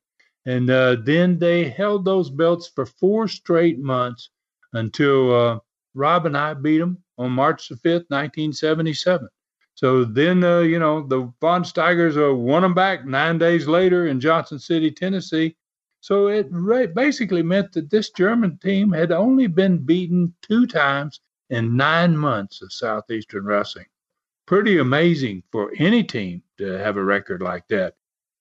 Speaker 2: and uh, then they held those belts for four straight months until uh, Rob and I beat them on March the 5th, 1977. So then, uh, you know, the Von Steigers uh, won them back nine days later in Johnson City, Tennessee, so it basically meant that this German team had only been beaten two times in nine months of Southeastern Wrestling. Pretty amazing for any team to have a record like that.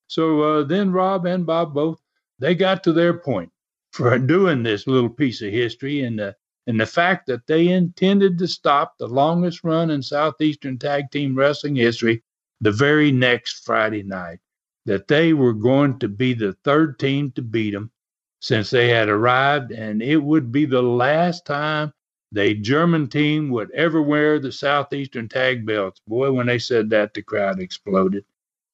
Speaker 2: So uh, then Rob and Bob both they got to their point for doing this little piece of history and the and the fact that they intended to stop the longest run in Southeastern tag team wrestling history the very next Friday night that they were going to be the third team to beat them since they had arrived, and it would be the last time the German team would ever wear the Southeastern tag belts. Boy, when they said that, the crowd exploded.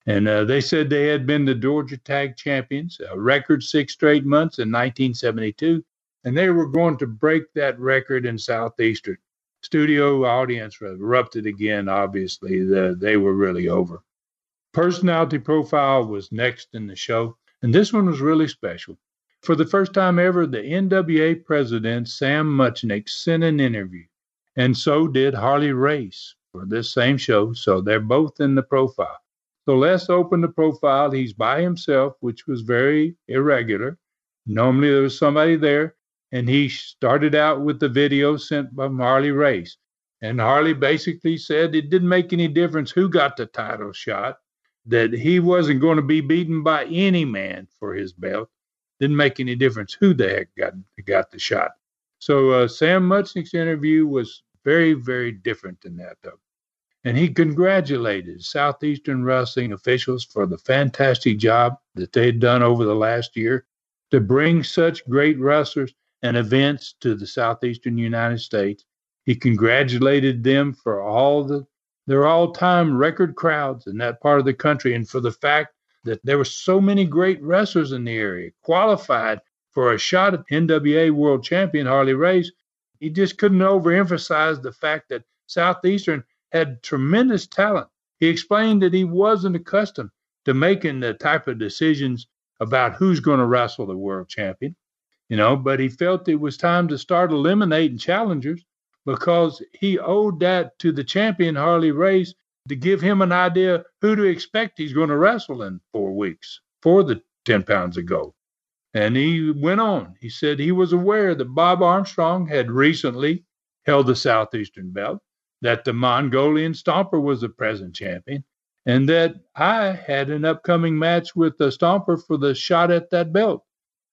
Speaker 2: And uh, they said they had been the Georgia Tag Champions, a record six straight months in 1972, and they were going to break that record in Southeastern. Studio audience erupted again, obviously. The, they were really over. Personality profile was next in the show, and this one was really special. For the first time ever, the NWA president, Sam Muchnick, sent an interview, and so did Harley Race for this same show. So they're both in the profile. So let's open the profile. He's by himself, which was very irregular. Normally there was somebody there, and he started out with the video sent by Harley Race. And Harley basically said it didn't make any difference who got the title shot that he wasn't going to be beaten by any man for his belt. Didn't make any difference who the heck got got the shot. So uh, Sam Muchnick's interview was very, very different than that, though. And he congratulated Southeastern Wrestling officials for the fantastic job that they had done over the last year to bring such great wrestlers and events to the southeastern United States. He congratulated them for all the their all-time record crowds in that part of the country and for the fact that there were so many great wrestlers in the area qualified for a shot at NWA World Champion Harley Race. He just couldn't overemphasize the fact that Southeastern had tremendous talent. He explained that he wasn't accustomed to making the type of decisions about who's going to wrestle the world champion, you know, but he felt it was time to start eliminating challengers because he owed that to the champion Harley Race to give him an idea who to expect he's going to wrestle in four weeks for the 10 pounds of gold. And he went on. He said he was aware that Bob Armstrong had recently held the Southeastern belt, that the Mongolian Stomper was the present champion, and that I had an upcoming match with the Stomper for the shot at that belt.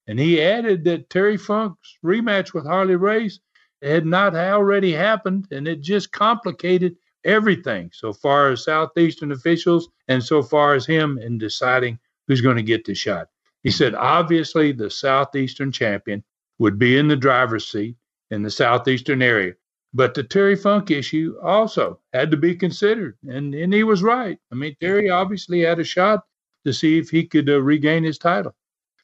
Speaker 2: And he added that Terry Funk's rematch with Harley Race had not already happened, and it just complicated everything so far as Southeastern officials and so far as him in deciding who's going to get the shot. He said, obviously, the Southeastern champion would be in the driver's seat in the Southeastern area. But the Terry Funk issue also had to be considered. And, and he was right. I mean, Terry obviously had a shot to see if he could uh, regain his title.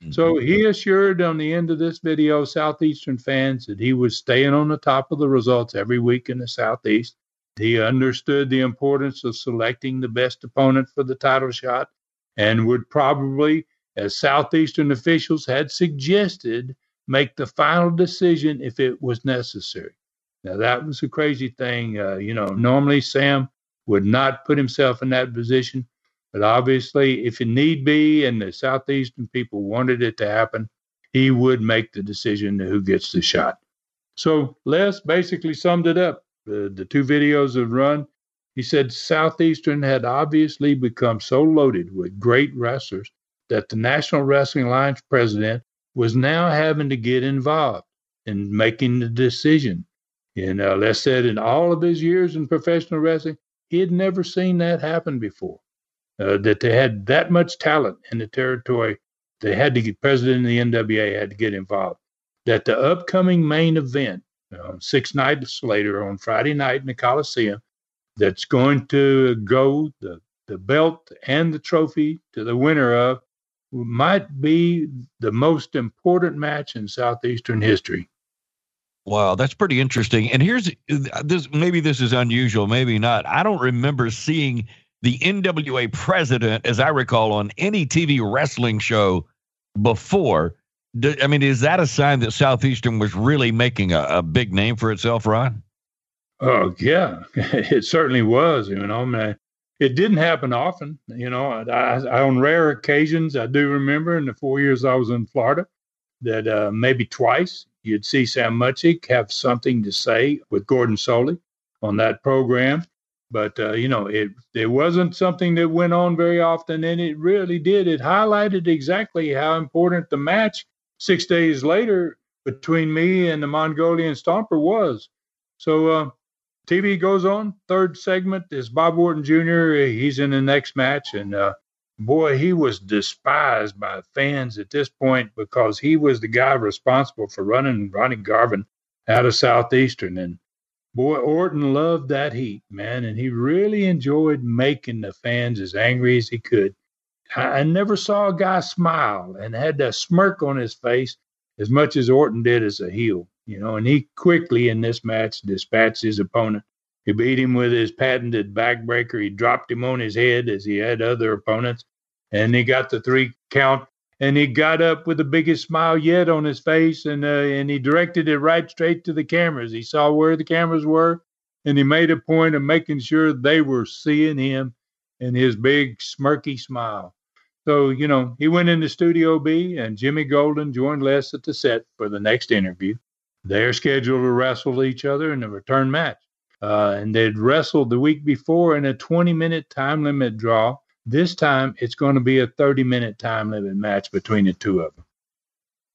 Speaker 2: Mm-hmm. So he assured on the end of this video Southeastern fans that he was staying on the top of the results every week in the Southeast. He understood the importance of selecting the best opponent for the title shot and would probably, as Southeastern officials had suggested, make the final decision if it was necessary. Now, that was a crazy thing. Uh, you know, normally Sam would not put himself in that position. But obviously, if it need be and the Southeastern people wanted it to happen, he would make the decision who gets the shot. So Les basically summed it up. The, two videos have run. He said Southeastern had obviously become so loaded with great wrestlers that the National Wrestling Alliance president was now having to get involved in making the decision. And uh, Les said in all of his years in professional wrestling, he had never seen that happen before uh, that they had that much talent in the territory. They had to get president of the NWA had to get involved. That the upcoming main event, uh, six nights later on Friday night in the Coliseum, that's going to go the the belt and the trophy to the winner of might be the most important match in southeastern history.
Speaker 1: Wow, that's pretty interesting. And here's this maybe this is unusual, maybe not. I don't remember seeing the NWA president, as I recall, on any TV wrestling show before. I mean, is that a sign that Southeastern was really making a, a big name for itself, Ron?
Speaker 2: Oh yeah, it certainly was. You know, I mean, it didn't happen often. You know, I, I, on rare occasions, I do remember in the four years I was in Florida that uh, maybe twice you'd see Sam Muchnick have something to say with Gordon Solie on that program. But uh, you know, it it wasn't something that went on very often, and it really did. It highlighted exactly how important the match six days later between me and the Mongolian Stomper was. So uh, TV goes on. Third segment is Bob Orton Jr. He's in the next match, and uh, boy, he was despised by fans at this point because he was the guy responsible for running Ronnie Garvin out of Southeastern, and boy, Orton loved that heat, man, and he really enjoyed making the fans as angry as he could. I, I never saw a guy smile and had a smirk on his face as much as Orton did as a heel, you know, and he quickly in this match dispatched his opponent. He beat him with his patented backbreaker. He dropped him on his head as he had other opponents, and he got the three count and he got up with the biggest smile yet on his face and uh, and he directed it right straight to the cameras. He saw where the cameras were and he made a point of making sure they were seeing him and his big smirky smile. So you know he went into studio b and jimmy golden joined les at the set for the next interview. They're scheduled to wrestle each other in a return match. Uh, and they'd wrestled the week before in a 20 minute time limit draw this time it's going to be a 30 minute time limit match between the two of them.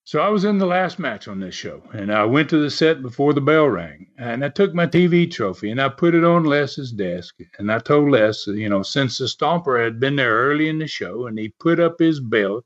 Speaker 2: So I was in the last match on this show, and I went to the set before the bell rang, and I took my TV trophy and I put it on Les's desk, and I told Les, you know, since the Stomper had been there early in the show and he put up his belt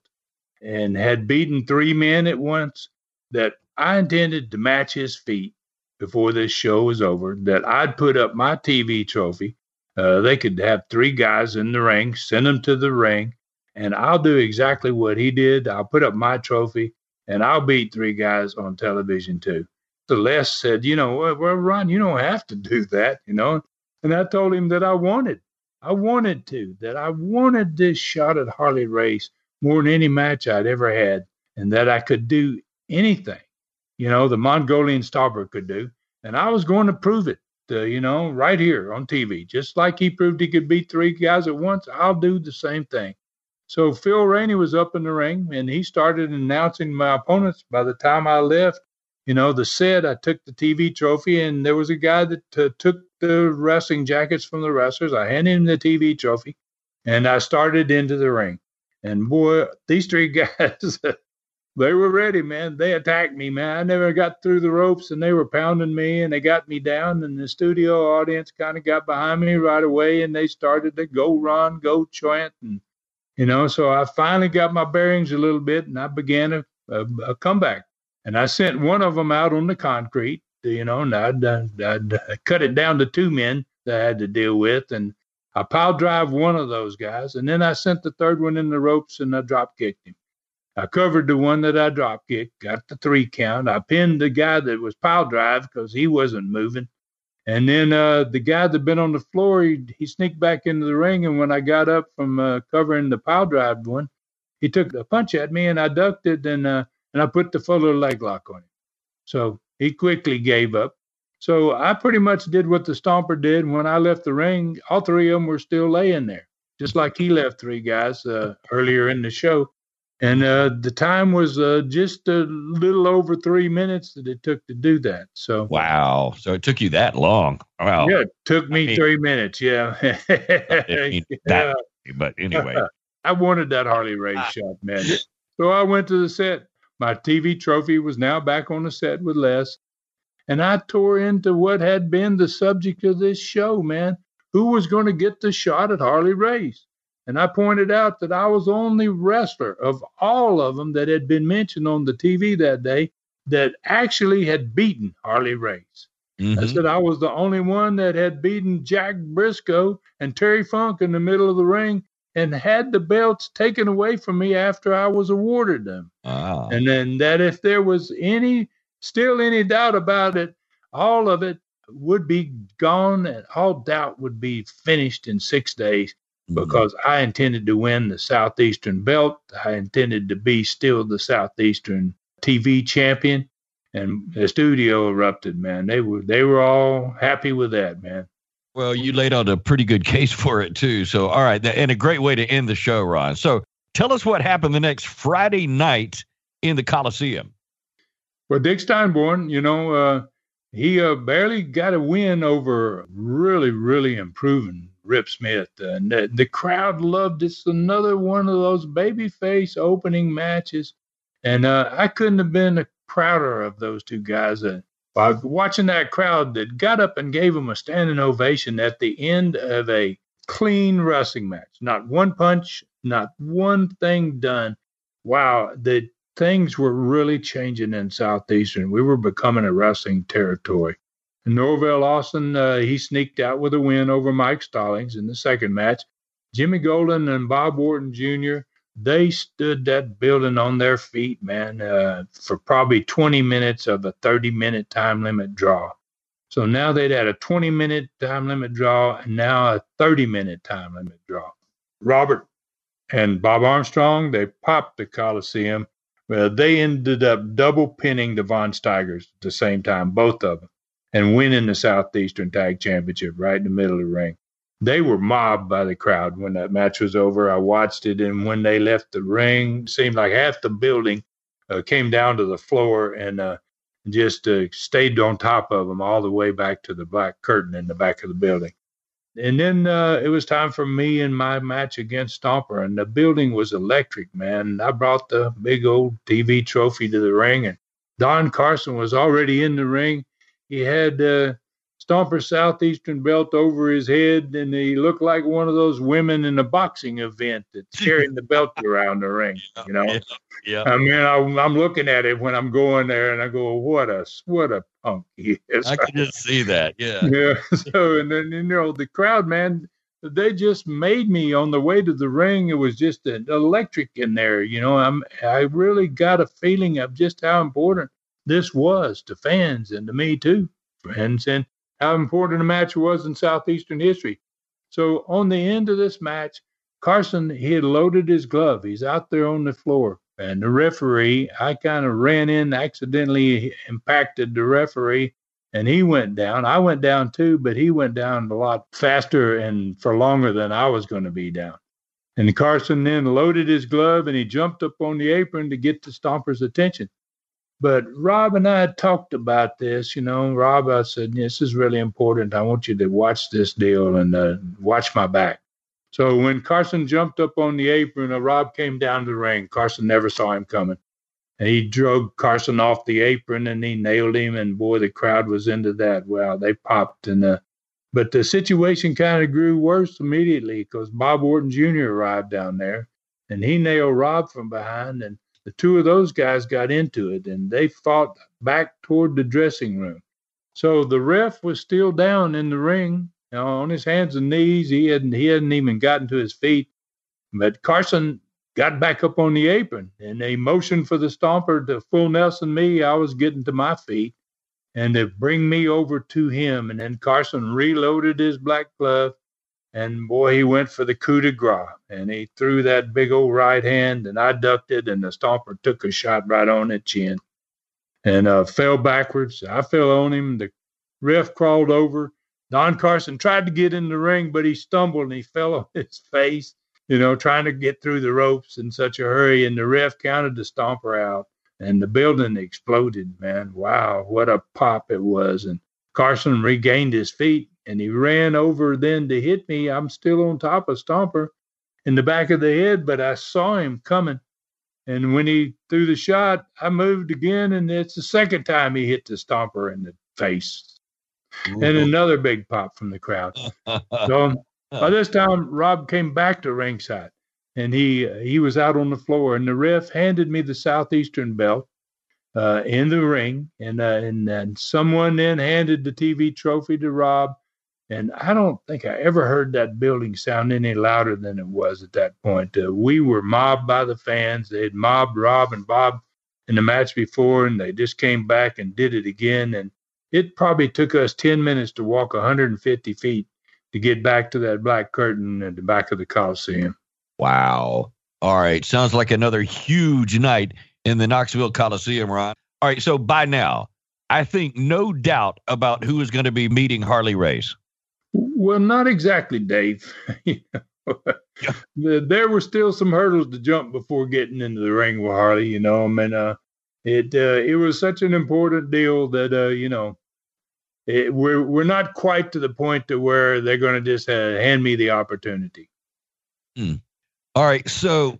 Speaker 2: and had beaten three men at once, that I intended to match his feet before this show was over, that I'd put up my TV trophy. Uh, they could have three guys in the ring, send them to the ring, and I'll do exactly what he did. I'll put up my trophy, and I'll beat three guys on television too. So Les said, you know, well, Ron, you don't have to do that, you know. And I told him that I wanted, I wanted to, that I wanted this shot at Harley Race more than any match I'd ever had, and that I could do anything, you know, the Mongolian Stomper could do. And I was going to prove it, uh, you know, right here on TV. Just like he proved he could beat three guys at once, I'll do the same thing. So Phil Rainey was up in the ring and he started announcing my opponents. By the time I left, you know, the set, I took the TV trophy and there was a guy that uh, took the wrestling jackets from the wrestlers. I handed him the TV trophy and I started into the ring. And boy, these three guys, they were ready, man. They attacked me, man. I never got through the ropes and they were pounding me and they got me down. And the studio audience kind of got behind me right away and they started to go run, go chant. And, you know, so I finally got my bearings a little bit and I began a, a, a comeback. And I sent one of them out on the concrete, you know, and I'd, I'd, I'd cut it down to two men that I had to deal with. And I pile drive one of those guys, and then I sent the third one in the ropes and I drop kicked him. I covered the one that I drop kicked, got the three count. I pinned the guy that was pile drive because he wasn't moving. And then uh, the guy that been on the floor, he, he sneaked back into the ring. And when I got up from uh, covering the pile drive one, he took a punch at me and I ducked it and uh, and I put the fuller leg lock on him. So he quickly gave up. So I pretty much did what the Stomper did. When I left the ring, all three of them were still laying there, just like he left three guys uh, earlier in the show. And uh, the time was uh, just a little over three minutes that it took to do that. So
Speaker 1: wow, so it took you that long? Wow,
Speaker 2: yeah, it took me I mean, three minutes. Yeah,
Speaker 1: that, but anyway,
Speaker 2: I wanted that Harley Race ah. shot, man. So I went to the set. My TV trophy was now back on the set with Les and I tore into what had been the subject of this show, man. Who was going to get the shot at Harley Race? And I pointed out that I was the only wrestler of all of them that had been mentioned on the TV that day that actually had beaten Harley Race. Mm-hmm. I said I was the only one that had beaten Jack Brisco and Terry Funk in the middle of the ring and had the belts taken away from me after I was awarded them.
Speaker 1: Wow.
Speaker 2: And then that if there was any still any doubt about it, all of it would be gone and all doubt would be finished in six days. Because mm-hmm. I intended to win the Southeastern belt. I intended to be still the Southeastern TV champion. And the studio erupted, man. They were they were all happy with that, man.
Speaker 1: Well, you laid out a pretty good case for it too. So, all right, and a great way to end the show, Ron. So, tell us what happened the next Friday night in the Coliseum.
Speaker 2: Well, Dick Steinborn, you know, uh, he uh, barely got a win over really, really improving Rip Smith. Uh, and the, the crowd loved it. It's another one of those babyface opening matches. And uh, I couldn't have been prouder of those two guys. Uh, by watching that crowd that got up and gave them a standing ovation at the end of a clean wrestling match. Not one punch, not one thing done. Wow, the things were really changing in Southeastern. We were becoming a wrestling territory. Norvell Austin, uh, he sneaked out with a win over Mike Stallings in the second match. Jimmy Golden and Bob Orton Jr., they stood that building on their feet, man, uh, for probably 20 minutes of a 30 minute time limit draw. So now they'd had a 20 minute time limit draw and now a 30 minute time limit draw. Robert and Bob Armstrong, they popped the Coliseum well, they ended up double pinning the Von Steigers at the same time, both of them, and winning the Southeastern Tag Championship right in the middle of the ring. They were mobbed by the crowd when that match was over. I watched it, and when they left the ring, seemed like half the building uh, came down to the floor and uh, just uh, stayed on top of them all the way back to the black curtain in the back of the building. And then uh, it was time for me and my match against Stomper, and the building was electric, man. I brought the big old TV trophy to the ring, and Don Carson was already in the ring. He had uh, Stomper Southeastern belt over his head, and he looked like one of those women in a boxing event that's carrying the belt around the ring. You know,
Speaker 1: Yeah. yeah.
Speaker 2: I mean, I, I'm looking at it when I'm going there, and I go, "What a what a punk he is!"
Speaker 1: I can just see that. Yeah.
Speaker 2: yeah. So, and then you know the crowd, man, they just made me on the way to the ring. It was just an electric in there. You know, I'm I really got a feeling of just how important this was to fans and to me too, friends, and how important the match was in Southeastern history. So on the end of this match, Carson he had loaded his glove. He's out there on the floor. And the referee, I kind of ran in, accidentally impacted the referee, and he went down. I went down too, but he went down a lot faster and for longer than I was going to be down. And Carson then loaded his glove and he jumped up on the apron to get the Stomper's attention. But Rob and I talked about this. You know, Rob, I said, This is really important. I want you to watch this deal and uh, watch my back. So when Carson jumped up on the apron, uh, Rob came down the ring. Carson never saw him coming. And he drug Carson off the apron and he nailed him. And boy, the crowd was into that. Well, they popped. And uh, but the situation kind of grew worse immediately because Bob Orton Jr. arrived down there and he nailed Rob from behind. And the two of those guys got into it and they fought back toward the dressing room. So the ref was still down in the ring, you know, on his hands and knees. He hadn't he hadn't even gotten to his feet. But Carson got back up on the apron and they motioned for the stomper to full Nelson me. I was getting to my feet and to bring me over to him. And then Carson reloaded his black glove and boy, he went for the coup de grace and he threw that big old right hand and I ducked it and the stomper took a shot right on the chin and uh, fell backwards. I fell on him. The ref crawled over. Don Carson tried to get in the ring, but he stumbled and he fell on his face, you know, trying to get through the ropes in such a hurry. And the ref counted the stomper out and the building exploded, man. Wow, what a pop it was. And Carson regained his feet and he ran over then to hit me. I'm still on top of Stomper in the back of the head, but I saw him coming. And when he threw the shot, I moved again, and it's the second time he hit the Stomper in the face. And mm-hmm. another big pop from the crowd. So by this time, Rob came back to ringside, and he he was out on the floor, and the ref handed me the southeastern belt uh, in the ring, and uh, and and someone then handed the TV trophy to Rob, and I don't think I ever heard that building sound any louder than it was at that point. Uh, we were mobbed by the fans. They had mobbed Rob and Bob in the match before, and they just came back and did it again. And it probably took us 10 minutes to walk 150 feet to get back to that black curtain at the back of the Coliseum.
Speaker 1: Wow. All right. Sounds like another huge night in the Knoxville Coliseum, Ron. All right. So by now, I think no doubt about who is going to be meeting Harley Race.
Speaker 2: Well, not exactly, Dave. You know, the- there were still some hurdles to jump before getting into the ring with Harley. You know, I mean, uh, it uh, it was such an important deal that uh, you know, it, we're we're not quite to the point to where they're going to just uh, hand me the opportunity.
Speaker 1: All right. So,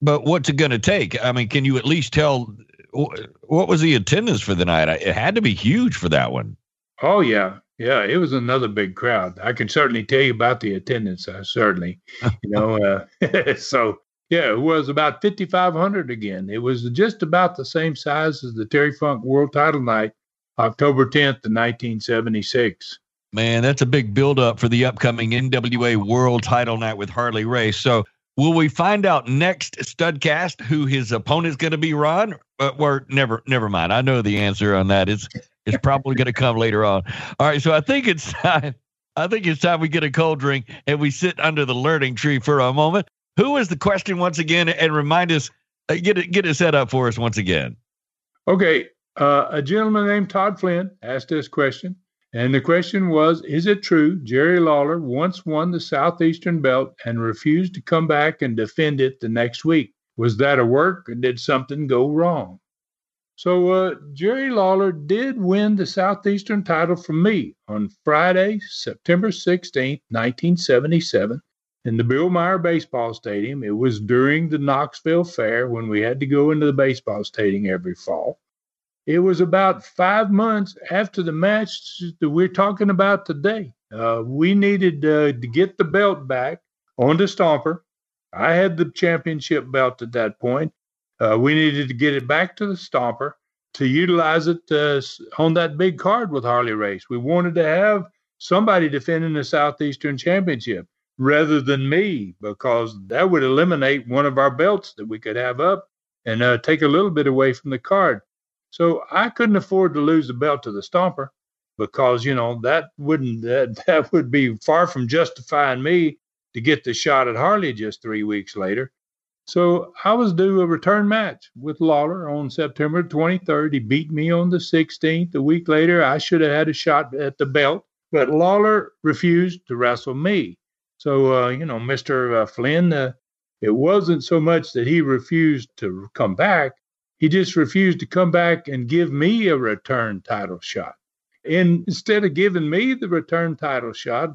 Speaker 1: but what's it going to take? I mean, can you at least tell what was the attendance for the night? It had to be huge for that one.
Speaker 2: Oh yeah, yeah, it was another big crowd. I can certainly tell you about the attendance. Uh, certainly, you know. Uh, so yeah, it was about fifty five hundred again. It was just about the same size as the Terry Funk World Title Night, October tenth, of nineteen seventy six.
Speaker 1: Man, that's a big buildup for the upcoming NWA World Title Night with Harley Race. So, will we find out next Studcast who his opponent's going to be, Ron? But Uh, or never, never mind. I know the answer on that. It's it's probably going to come later on. All right, so I think it's time. I think it's time we get a cold drink and we sit under the learning tree for a moment. Who is the question once again? And remind us, uh, get it, get it set up for us once again.
Speaker 2: Okay, uh, a gentleman named Todd Flynn asked this question, and the question was: Is it true Jerry Lawler once won the Southeastern Belt and refused to come back and defend it the next week? Was that a work, or did something go wrong? So uh, Jerry Lawler did win the Southeastern title from me on Friday, September 16th, 1977, in the Bill Meyer Baseball Stadium. It was during the Knoxville Fair when we had to go into the baseball stadium every fall. It was about five months after the match that we're talking about today. Uh, we needed uh, to get the belt back on the Stomper. I had the championship belt at that point. Uh, we needed to get it back to the Stomper to utilize it uh, on that big card with Harley Race. We wanted to have somebody defending the Southeastern Championship rather than me because that would eliminate one of our belts that we could have up and uh, take a little bit away from the card. So I couldn't afford to lose the belt to the Stomper because you know that wouldn't that, that would be far from justifying me to get the shot at Harley just three weeks later. So I was due a return match with Lawler on September 23rd. He beat me on the 16th. A week later, I should have had a shot at the belt, but Lawler refused to wrestle me. So uh, you know, Mr. Uh, Flynn, uh, it wasn't so much that he refused to come back he just refused to come back and give me a return title shot. And instead of giving me the return title shot,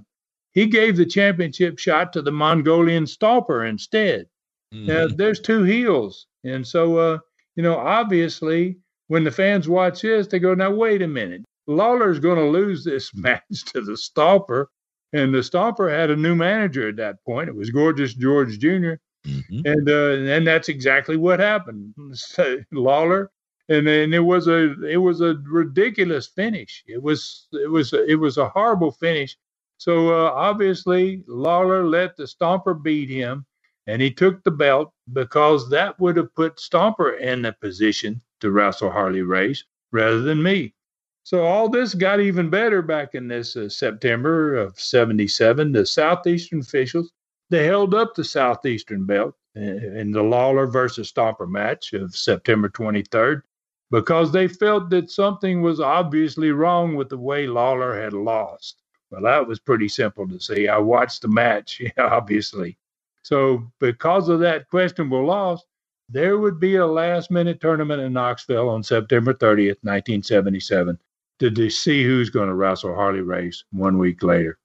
Speaker 2: he gave the championship shot to the Mongolian Stomper instead. Mm-hmm. Now, there's two heels. And so, uh, you know, obviously, when the fans watch this, they go, now, wait a minute. Lawler's going to lose this match to the Stomper. And the Stomper had a new manager at that point. It was Gorgeous George Jr. Mm-hmm. And uh, and that's exactly what happened. Lawler, and and it was a it was a ridiculous finish. It was it was it was a horrible finish. So uh, obviously Lawler let the Stomper beat him, and he took the belt because that would have put Stomper in a position to wrestle Harley Race rather than me. So all this got even better back in this uh, September of '77. The Southeastern officials they held up the Southeastern belt in the Lawler versus Stomper match of September 23rd because they felt that something was obviously wrong with the way Lawler had lost. Well, that was pretty simple to see. I watched the match, obviously. So, because of that questionable loss, there would be a last minute tournament in Knoxville on September 30th, 1977, to see who's going to wrestle Harley Race one week later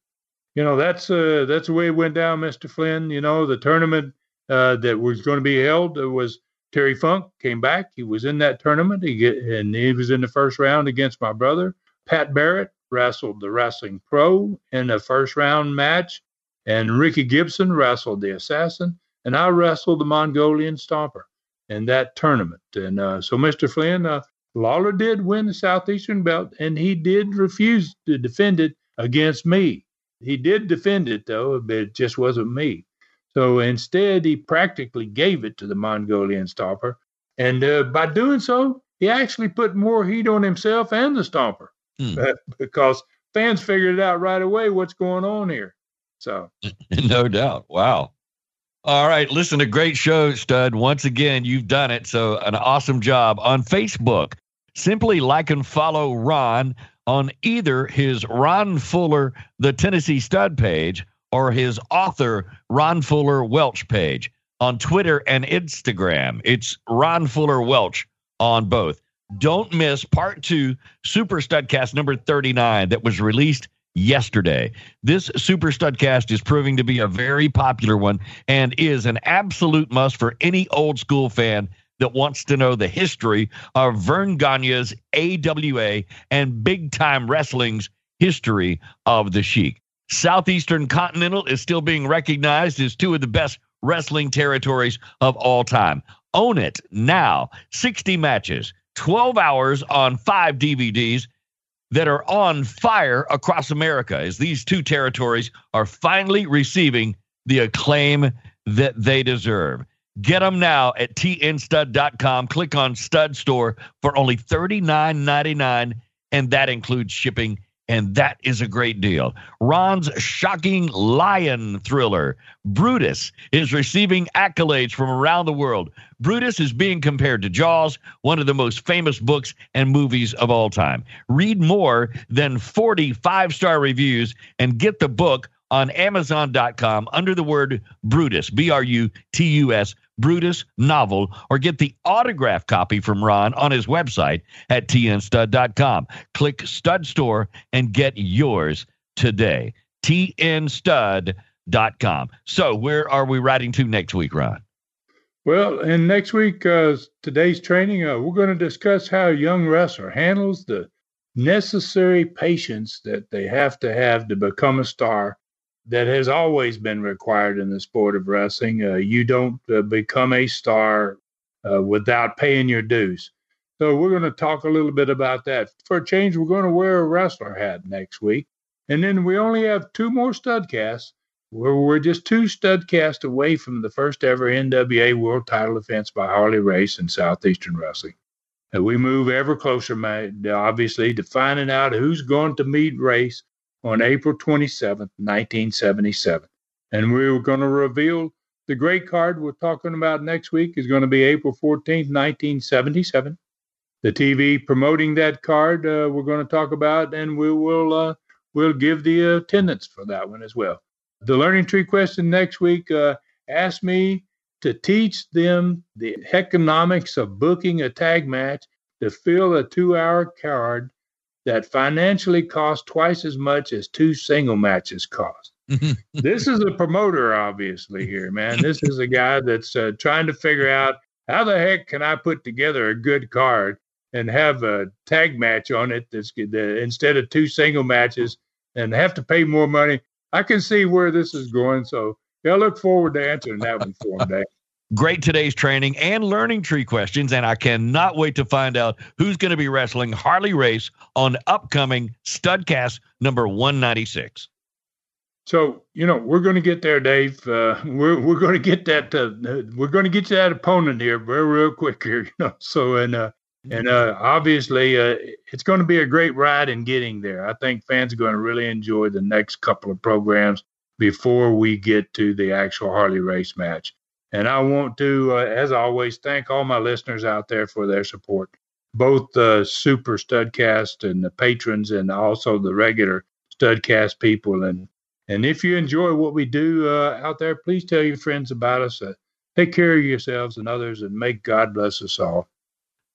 Speaker 2: you know that's uh, that's the way it went down, Mister Flynn. You know the tournament uh, that was going to be held was Terry Funk came back. He was in that tournament. He get, and he was in the first round against my brother Pat Barrett. Wrestled the Wrestling Pro in a first round match, and Ricky Gibson wrestled the Assassin, and I wrestled the Mongolian Stomper in that tournament. And uh, so, Mr. Flynn, uh, Lawler did win the Southeastern belt, and he did refuse to defend it against me. He did defend it, though, but it just wasn't me. So instead, he practically gave it to the Mongolian Stomper. And uh, by doing so, he actually put more heat on himself and the Stomper hmm. uh, because fans figured it out right away what's going on here. So,
Speaker 1: no doubt. Wow. All right. Listen, a great show, Stud. Once again, you've done it. So, an awesome job on Facebook. Simply like and follow Ron on either his Ron Fuller, the Tennessee Stud page, or his author, Ron Fuller Welch page on Twitter and Instagram. It's Ron Fuller Welch on both. Don't miss part two, Super Studcast number 39, that was released yesterday. This Super Studcast is proving to be a very popular one and is an absolute must for any old school fan that wants to know the history of Verne Gagne's AWA and big time wrestling's history of the Sheik. Southeastern Continental is still being recognized as two of the best wrestling territories of all time. Own it now. 60 matches, 12 hours on five DVDs that are on fire across America as these two territories are finally receiving the acclaim that they deserve. Get them now at tnstud.com. Click on Stud Store for only $39.99, and that includes shipping. And that is a great deal. Ron's shocking lion thriller, Brutus, is receiving accolades from around the world. Brutus is being compared to Jaws, one of the most famous books and movies of all time. Read more than 40 five star reviews and get the book on Amazon.com under the word Brutus, B R U T U S Brutus novel or get the autograph copy from Ron on his website at tnstud.com. Click Stud Store and get yours today. tnstud.com. So, where are we riding to next week, Ron?
Speaker 2: Well, in next week, uh, today's training, uh, we're going to discuss how a young wrestler handles the necessary patience that they have to have to become a star that has always been required in the sport of wrestling. Uh, you don't uh, become a star uh, without paying your dues. So we're going to talk a little bit about that. For a change, we're going to wear a wrestler hat next week. And then we only have two more studcasts. We're, we're just two studcasts away from the first ever NWA World Title defense by Harley Race in Southeastern Wrestling. And we move ever closer, obviously, to finding out who's going to meet Race on April 27th, 1977. And we're going to reveal the great card we're talking about next week is going to be April 14th, 1977. The TV promoting that card uh, we're going to talk about, and we will uh, we'll give the attendance for that one as well. The learning tree question next week uh, asked me to teach them the economics of booking a tag match to fill a two-hour card that financially cost twice as much as two single matches cost. this is a promoter, obviously, here, man. This is a guy that's uh, trying to figure out how the heck can I put together a good card and have a tag match on it that's that instead of two single matches and have to pay more money. I can see where this is going. So yeah, I look forward to answering that one for him, Dave.
Speaker 1: Great today's training and learning tree questions, and I cannot wait to find out who's going to be wrestling Harley Race on upcoming Studcast number 196.
Speaker 2: So you know we're going to get there, Dave. Uh, we're we're going to get that. Uh, we're going to get to that opponent here real real quick here. You know. So and uh, and uh, obviously uh, it's going to be a great ride in getting there. I think fans are going to really enjoy the next couple of programs before we get to the actual Harley Race match. And I want to, uh, as always, thank all my listeners out there for their support, both the Super Studcast and the patrons, and also the regular Studcast people. And and if you enjoy what we do uh, out there, please tell your friends about us. Uh, take care of yourselves and others, and may God bless us all.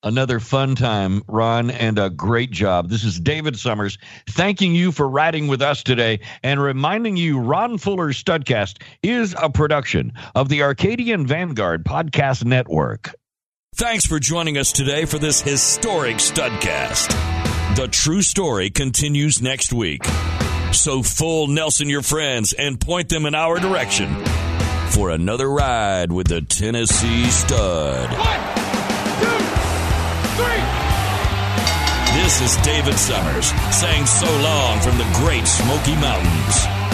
Speaker 1: Another fun time, Ron, and a great job. This is David Summers thanking you for riding with us today and reminding you Ron Fuller's Studcast is a production of the Arcadian Vanguard Podcast Network.
Speaker 4: Thanks for joining us today for this historic Studcast. The true story continues next week. So full Nelson your friends and point them in our direction for another ride with the Tennessee Stud.
Speaker 5: One,
Speaker 4: This is David Summers saying so long from the great Smoky Mountains.